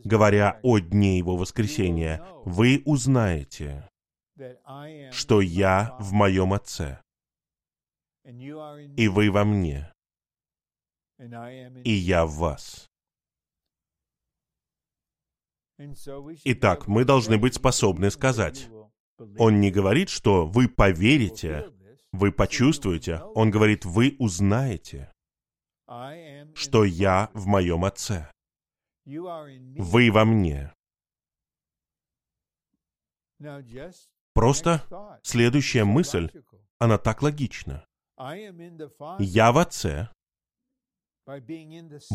говоря о дне Его воскресения, вы узнаете, что я в моем Отце, и вы во мне, и я в вас. Итак, мы должны быть способны сказать, он не говорит, что вы поверите Вы почувствуете, он говорит, вы узнаете, что я в моем Отце. Вы во мне. Просто следующая мысль, она так логична. Я в Отце,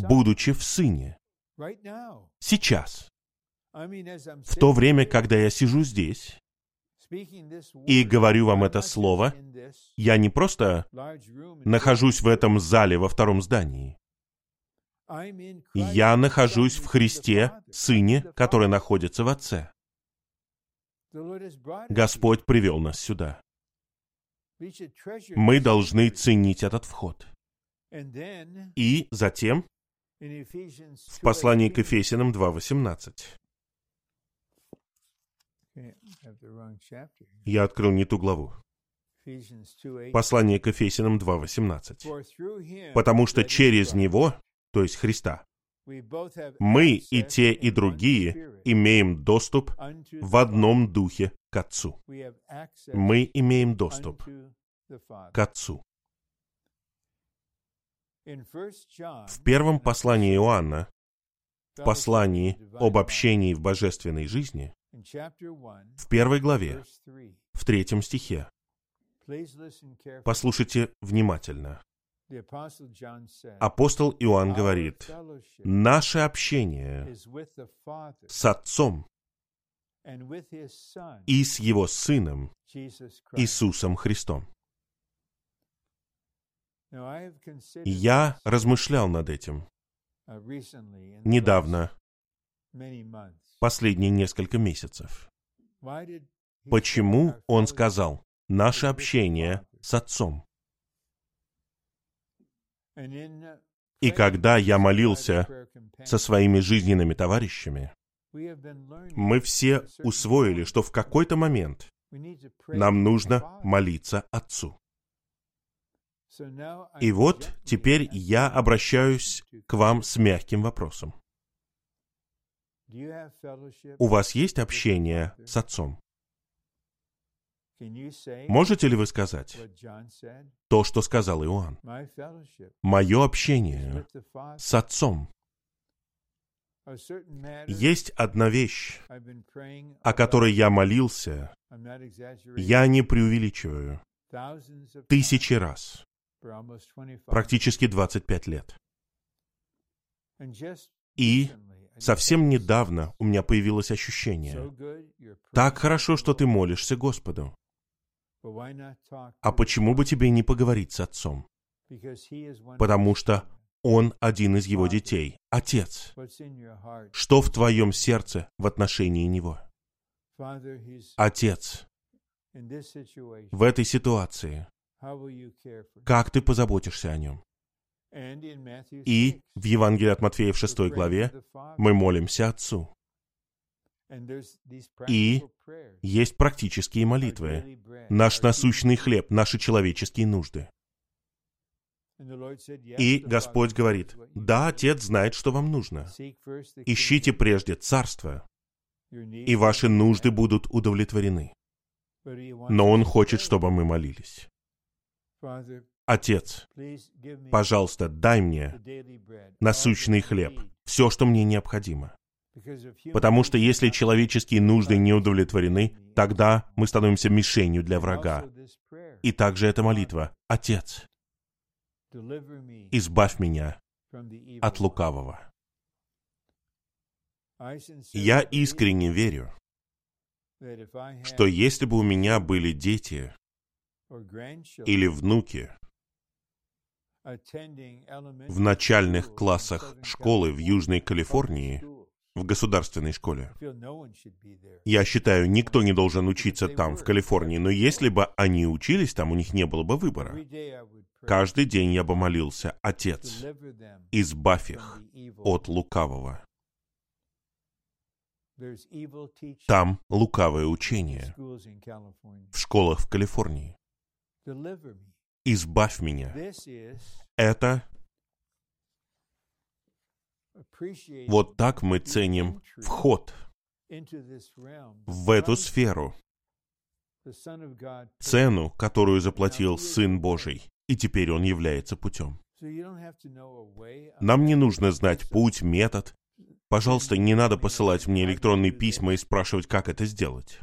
будучи в Сыне. Сейчас. В то время, когда я сижу здесь и говорю вам это слово, я не просто нахожусь в этом зале во втором здании. Я нахожусь в Христе, Сыне, который находится в Отце. Господь привел нас сюда. Мы должны ценить этот вход. И затем в послании к Ефесянам 2.18. Я открыл не ту главу. Послание к Ефесянам 2.18. Потому что через Него, то есть Христа, мы и те, и другие имеем доступ в одном духе к Отцу. Мы имеем доступ к Отцу. В первом послании Иоанна, в послании об общении в божественной жизни, в первой главе, в третьем стихе, послушайте внимательно. Апостол Иоанн говорит, наше общение с Отцом и с Его Сыном Иисусом Христом. Я размышлял над этим недавно, последние несколько месяцев. Почему он сказал «наше общение с Отцом»? И когда я молился со своими жизненными товарищами, мы все усвоили, что в какой-то момент нам нужно молиться Отцу. И вот теперь я обращаюсь к вам с мягким вопросом. У вас есть общение с Отцом? Можете ли вы сказать то, что сказал Иоанн? Мое общение с Отцом. Есть одна вещь, о которой я молился, я не преувеличиваю, тысячи раз практически 25 лет. И совсем недавно у меня появилось ощущение, так хорошо, что ты молишься Господу. А почему бы тебе не поговорить с отцом? Потому что он один из его детей, отец. Что в твоем сердце в отношении него? Отец, в этой ситуации. Как ты позаботишься о нем? И в Евангелии от Матфея в 6 главе мы молимся Отцу. И есть практические молитвы. Наш насущный хлеб, наши человеческие нужды. И Господь говорит, да, Отец знает, что вам нужно. Ищите прежде Царство, и ваши нужды будут удовлетворены. Но Он хочет, чтобы мы молились. Отец, пожалуйста, дай мне насущный хлеб, все, что мне необходимо. Потому что если человеческие нужды не удовлетворены, тогда мы становимся мишенью для врага. И также эта молитва. Отец, избавь меня от лукавого. Я искренне верю, что если бы у меня были дети, или внуки в начальных классах школы в Южной Калифорнии, в государственной школе. Я считаю, никто не должен учиться там, в Калифорнии, но если бы они учились там, у них не было бы выбора. Каждый день я бы молился, Отец, избавь их от лукавого. Там лукавое учение в школах в Калифорнии. Избавь меня. Это вот так мы ценим вход в эту сферу. цену, которую заплатил Сын Божий, и теперь Он является путем. Нам не нужно знать путь, метод. Пожалуйста, не надо посылать мне электронные письма и спрашивать, как это сделать.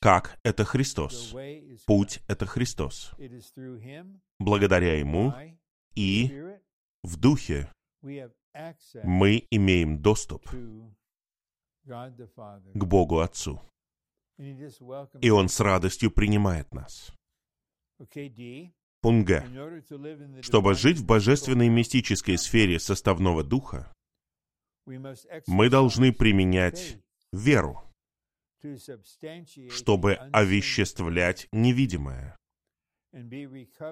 Как — это Христос. Путь — это Христос. Благодаря Ему и в Духе мы имеем доступ к Богу Отцу. И Он с радостью принимает нас. Пункт Г. Чтобы жить в божественной мистической сфере составного духа, мы должны применять веру, чтобы овеществлять невидимое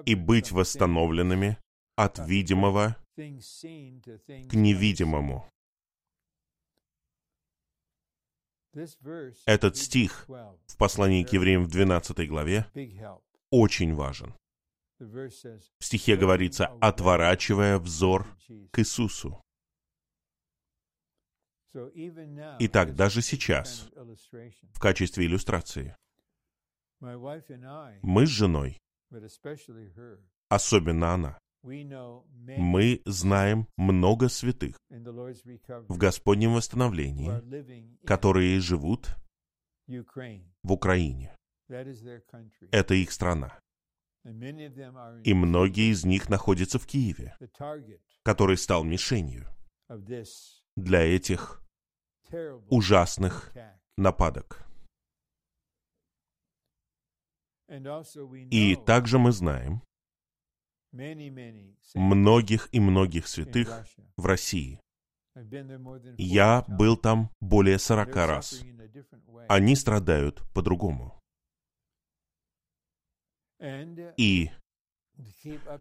и быть восстановленными от видимого к невидимому. Этот стих в послании к евреям в 12 главе очень важен. В стихе говорится, отворачивая взор к Иисусу. Итак, даже сейчас, в качестве иллюстрации, мы с женой, особенно она, мы знаем много святых в Господнем восстановлении, которые живут в Украине. Это их страна. И многие из них находятся в Киеве, который стал мишенью для этих ужасных нападок. И также мы знаем многих и многих святых в России. Я был там более сорока раз. Они страдают по-другому. И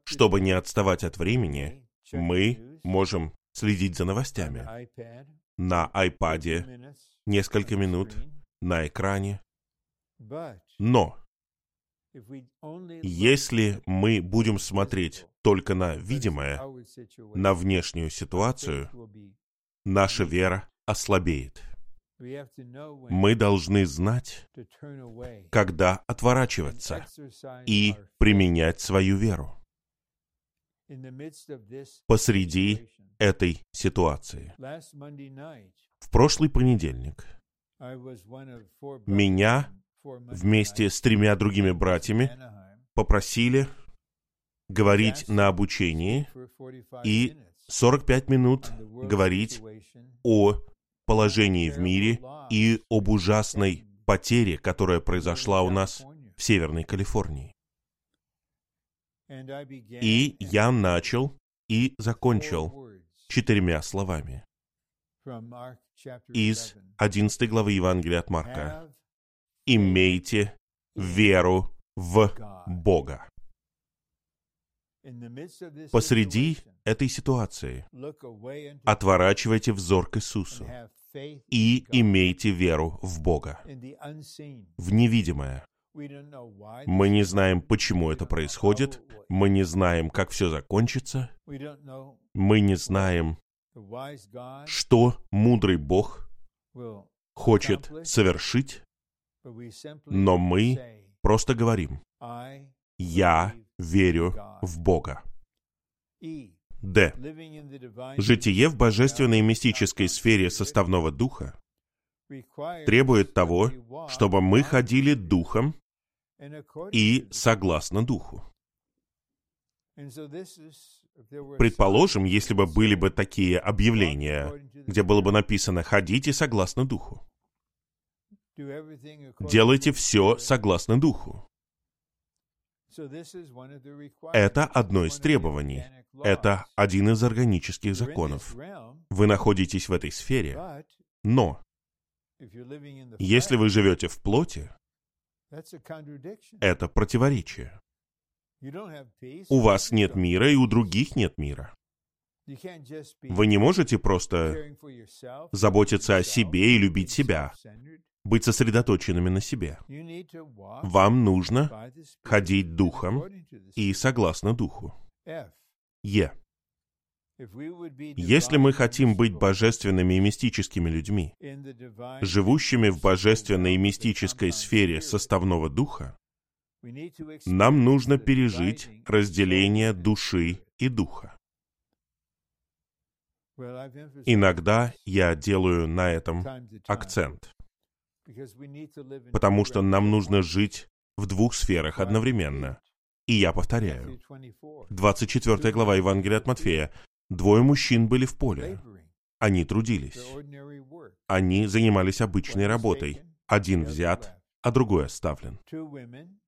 чтобы не отставать от времени, мы можем следить за новостями на iPad несколько минут на экране. Но если мы будем смотреть только на видимое, на внешнюю ситуацию, наша вера ослабеет. Мы должны знать, когда отворачиваться и применять свою веру посреди этой ситуации. В прошлый понедельник меня вместе с тремя другими братьями попросили говорить на обучении и 45 минут говорить о положении в мире и об ужасной потере, которая произошла у нас в Северной Калифорнии. И я начал и закончил четырьмя словами из 11 главы Евангелия от Марка. «Имейте веру в Бога». Посреди этой ситуации отворачивайте взор к Иисусу и имейте веру в Бога, в невидимое. Мы не знаем, почему это происходит, мы не знаем, как все закончится, мы не знаем, что мудрый Бог хочет совершить, но мы просто говорим, «Я верю в Бога». Д. Житие в божественной мистической сфере составного духа требует того, чтобы мы ходили духом и согласно духу. Предположим, если бы были бы такие объявления, где было бы написано «Ходите согласно духу». Делайте все согласно духу. Это одно из требований. Это один из органических законов. Вы находитесь в этой сфере, но если вы живете в плоти, это противоречие. У вас нет мира, и у других нет мира. Вы не можете просто заботиться о себе и любить себя, быть сосредоточенными на себе. Вам нужно ходить духом и согласно духу. Е. Если мы хотим быть божественными и мистическими людьми, живущими в божественной и мистической сфере составного духа, нам нужно пережить разделение души и духа. Иногда я делаю на этом акцент, потому что нам нужно жить в двух сферах одновременно. И я повторяю. 24 глава Евангелия от Матфея. Двое мужчин были в поле. Они трудились. Они занимались обычной работой. Один взят, а другой оставлен.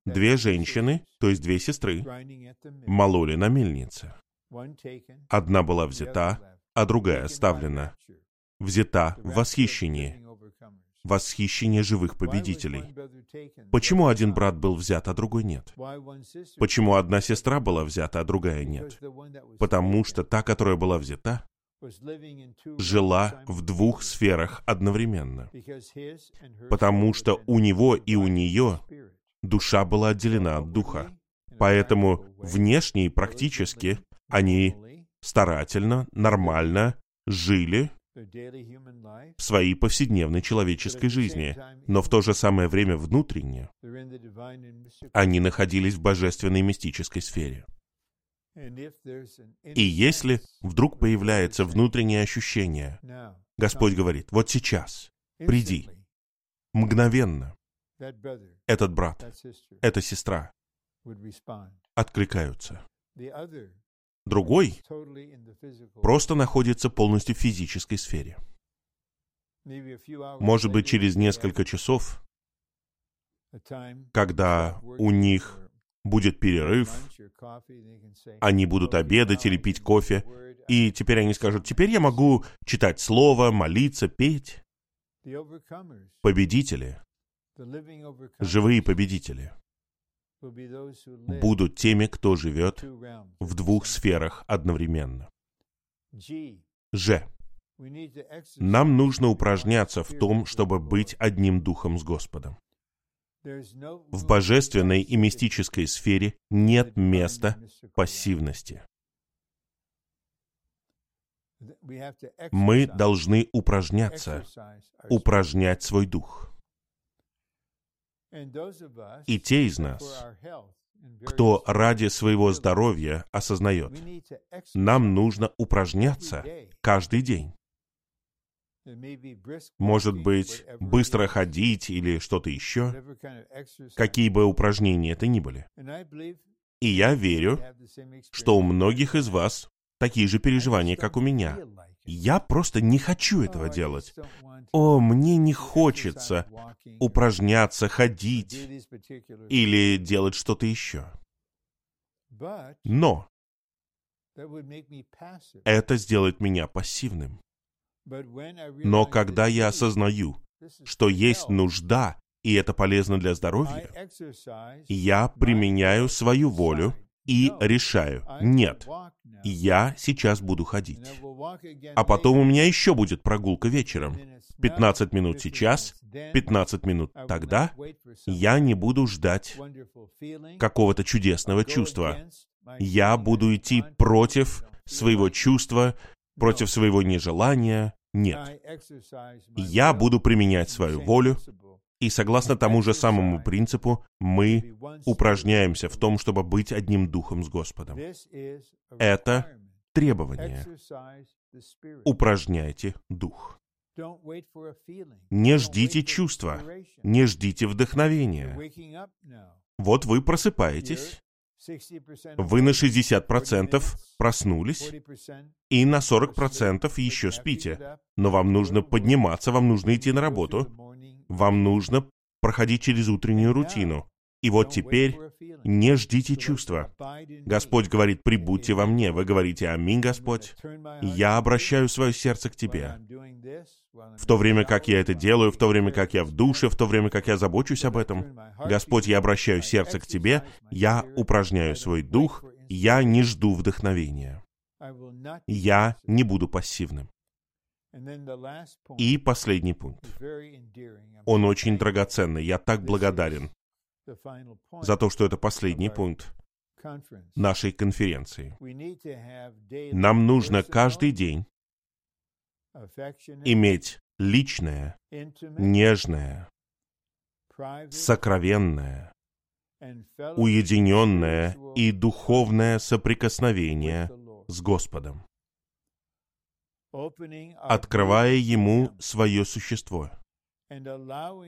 Две женщины, то есть две сестры, мололи на мельнице. Одна была взята, а другая оставлена. Взята в восхищении. Восхищение живых победителей. Почему один брат был взят, а другой нет? Почему одна сестра была взята, а другая нет? Потому что та, которая была взята, жила в двух сферах одновременно. Потому что у него и у нее душа была отделена от духа. Поэтому внешне и практически они старательно, нормально жили в своей повседневной человеческой жизни, но в то же самое время внутренне они находились в божественной мистической сфере. И если вдруг появляется внутреннее ощущение, Господь говорит, вот сейчас, приди, мгновенно, этот брат, эта сестра откликаются. Другой просто находится полностью в физической сфере. Может быть, через несколько часов, когда у них будет перерыв, они будут обедать или пить кофе, и теперь они скажут, теперь я могу читать слово, молиться, петь. Победители, живые победители, будут теми, кто живет в двух сферах одновременно. Ж. Нам нужно упражняться в том, чтобы быть одним духом с Господом. В божественной и мистической сфере нет места пассивности. Мы должны упражняться, упражнять свой дух. И те из нас, кто ради своего здоровья осознает, нам нужно упражняться каждый день. Может быть, быстро ходить или что-то еще, какие бы упражнения это ни были. И я верю, что у многих из вас такие же переживания, как у меня. Я просто не хочу этого делать. О, мне не хочется упражняться, ходить или делать что-то еще. Но это сделает меня пассивным. Но когда я осознаю, что есть нужда, и это полезно для здоровья, я применяю свою волю и решаю, нет, я сейчас буду ходить. А потом у меня еще будет прогулка вечером. 15 минут сейчас, 15 минут тогда. Я не буду ждать какого-то чудесного чувства. Я буду идти против своего чувства, против своего нежелания. Нет. Я буду применять свою волю, и согласно тому же самому принципу, мы упражняемся в том, чтобы быть одним духом с Господом. Это требование. Упражняйте дух. Не ждите чувства, не ждите вдохновения. Вот вы просыпаетесь, вы на 60% проснулись, и на 40% еще спите. Но вам нужно подниматься, вам нужно идти на работу, вам нужно проходить через утреннюю рутину. И вот теперь не ждите чувства. Господь говорит, прибудьте во мне. Вы говорите, аминь, Господь. Я обращаю свое сердце к Тебе. В то время, как я это делаю, в то время, как я в душе, в то время, как я забочусь об этом, Господь, я обращаю сердце к Тебе, я упражняю свой дух, я не жду вдохновения. Я не буду пассивным. И последний пункт. Он очень драгоценный. Я так благодарен за то, что это последний пункт, нашей конференции. Нам нужно каждый день иметь личное, нежное, сокровенное, уединенное и духовное соприкосновение с Господом, открывая Ему свое существо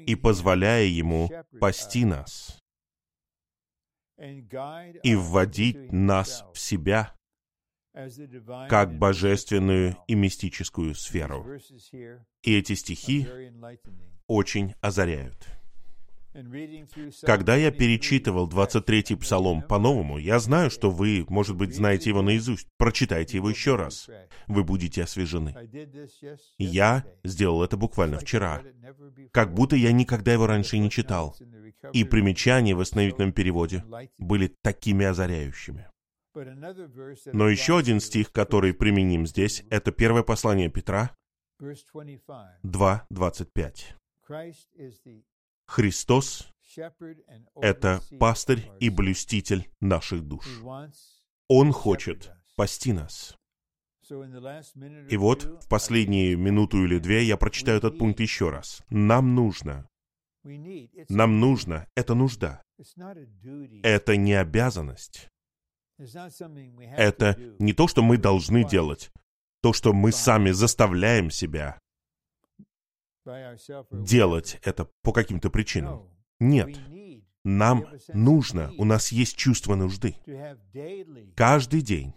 и позволяя Ему пасти нас и вводить нас в себя как божественную и мистическую сферу. И эти стихи очень озаряют. Когда я перечитывал 23-й псалом по-новому, я знаю, что вы, может быть, знаете его наизусть. Прочитайте его еще раз. Вы будете освежены. Я сделал это буквально вчера. Как будто я никогда его раньше не читал. И примечания в восстановительном переводе были такими озаряющими. Но еще один стих, который применим здесь, это первое послание Петра, 2.25. Христос — это пастырь и блюститель наших душ. Он хочет пасти нас. И вот в последнюю минуту или две я прочитаю этот пункт еще раз. Нам нужно. Нам нужно. Это нужда. Это не обязанность. Это не то, что мы должны делать, то, что мы сами заставляем себя делать это по каким-то причинам. Нет. Нам нужно, у нас есть чувство нужды. Каждый день,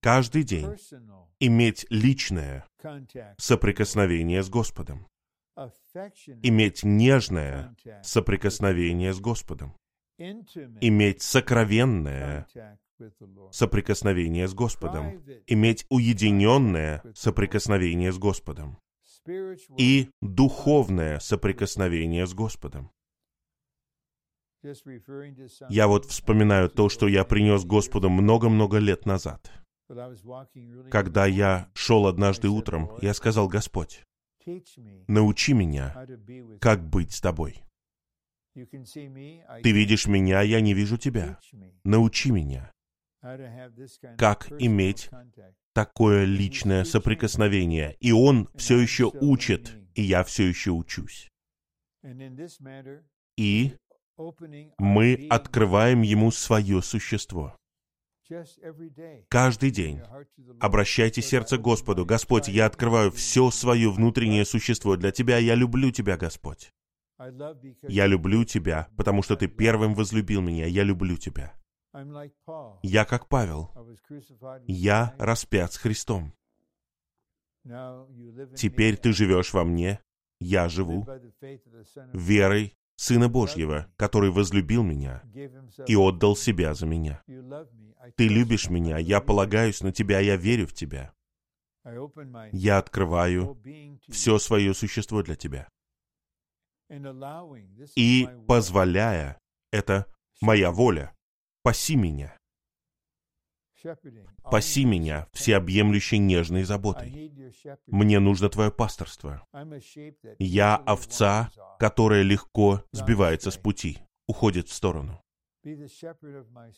каждый день иметь личное соприкосновение с Господом. Иметь нежное соприкосновение с Господом иметь сокровенное соприкосновение с Господом, иметь уединенное соприкосновение с Господом и духовное соприкосновение с Господом. Я вот вспоминаю то, что я принес Господу много-много лет назад. Когда я шел однажды утром, я сказал, Господь, научи меня, как быть с Тобой. Ты видишь меня, я не вижу тебя. Научи меня, как иметь такое личное соприкосновение. И он все еще учит, и я все еще учусь. И мы открываем ему свое существо. Каждый день обращайте сердце к Господу. Господь, я открываю все свое внутреннее существо для Тебя. Я люблю Тебя, Господь. Я люблю тебя, потому что ты первым возлюбил меня. Я люблю тебя. Я как Павел. Я распят с Христом. Теперь ты живешь во мне, я живу верой Сына Божьего, который возлюбил меня и отдал себя за меня. Ты любишь меня, я полагаюсь на тебя, я верю в тебя. Я открываю все свое существо для тебя. и позволяя, это моя воля, паси меня. Паси меня всеобъемлющей нежной заботой. Мне нужно Твое пасторство. Я овца, которая легко сбивается с пути, уходит в сторону.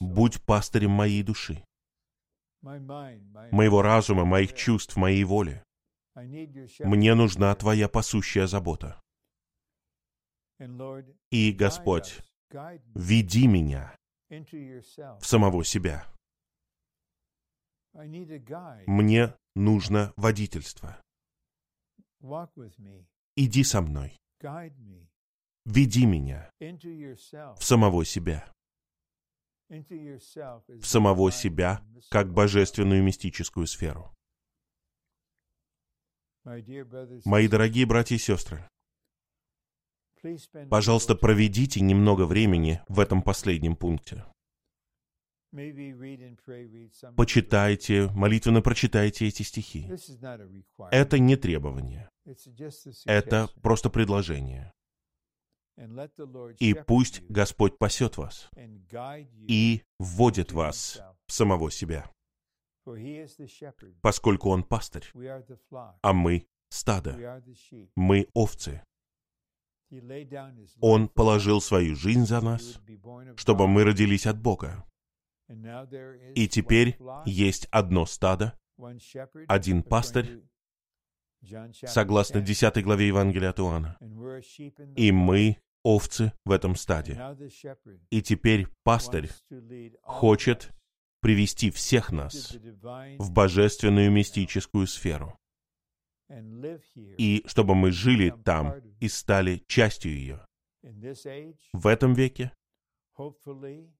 Будь пастырем моей души, моего разума, моих чувств, моей воли. Мне нужна Твоя пасущая забота. И, Господь, веди меня в самого себя. Мне нужно водительство. Иди со мной. Веди меня в самого себя. В самого себя, как божественную мистическую сферу. Мои дорогие братья и сестры, Пожалуйста, проведите немного времени в этом последнем пункте. Почитайте, молитвенно прочитайте эти стихи. Это не требование. Это просто предложение. И пусть Господь пасет вас и вводит вас в самого себя, поскольку Он пастырь, а мы — стадо, мы — овцы. Он положил свою жизнь за нас, чтобы мы родились от Бога. И теперь есть одно стадо, один пастырь, согласно 10 главе Евангелия от Иоанна. И мы овцы в этом стаде. И теперь пастырь хочет привести всех нас в божественную мистическую сферу. И чтобы мы жили там и стали частью ее. В этом веке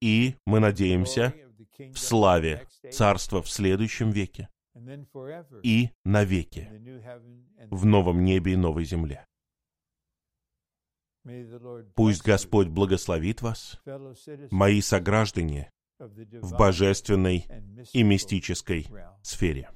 и мы надеемся в славе Царства в следующем веке и навеки в новом небе и новой земле. Пусть Господь благословит вас, мои сограждане, в божественной и мистической сфере.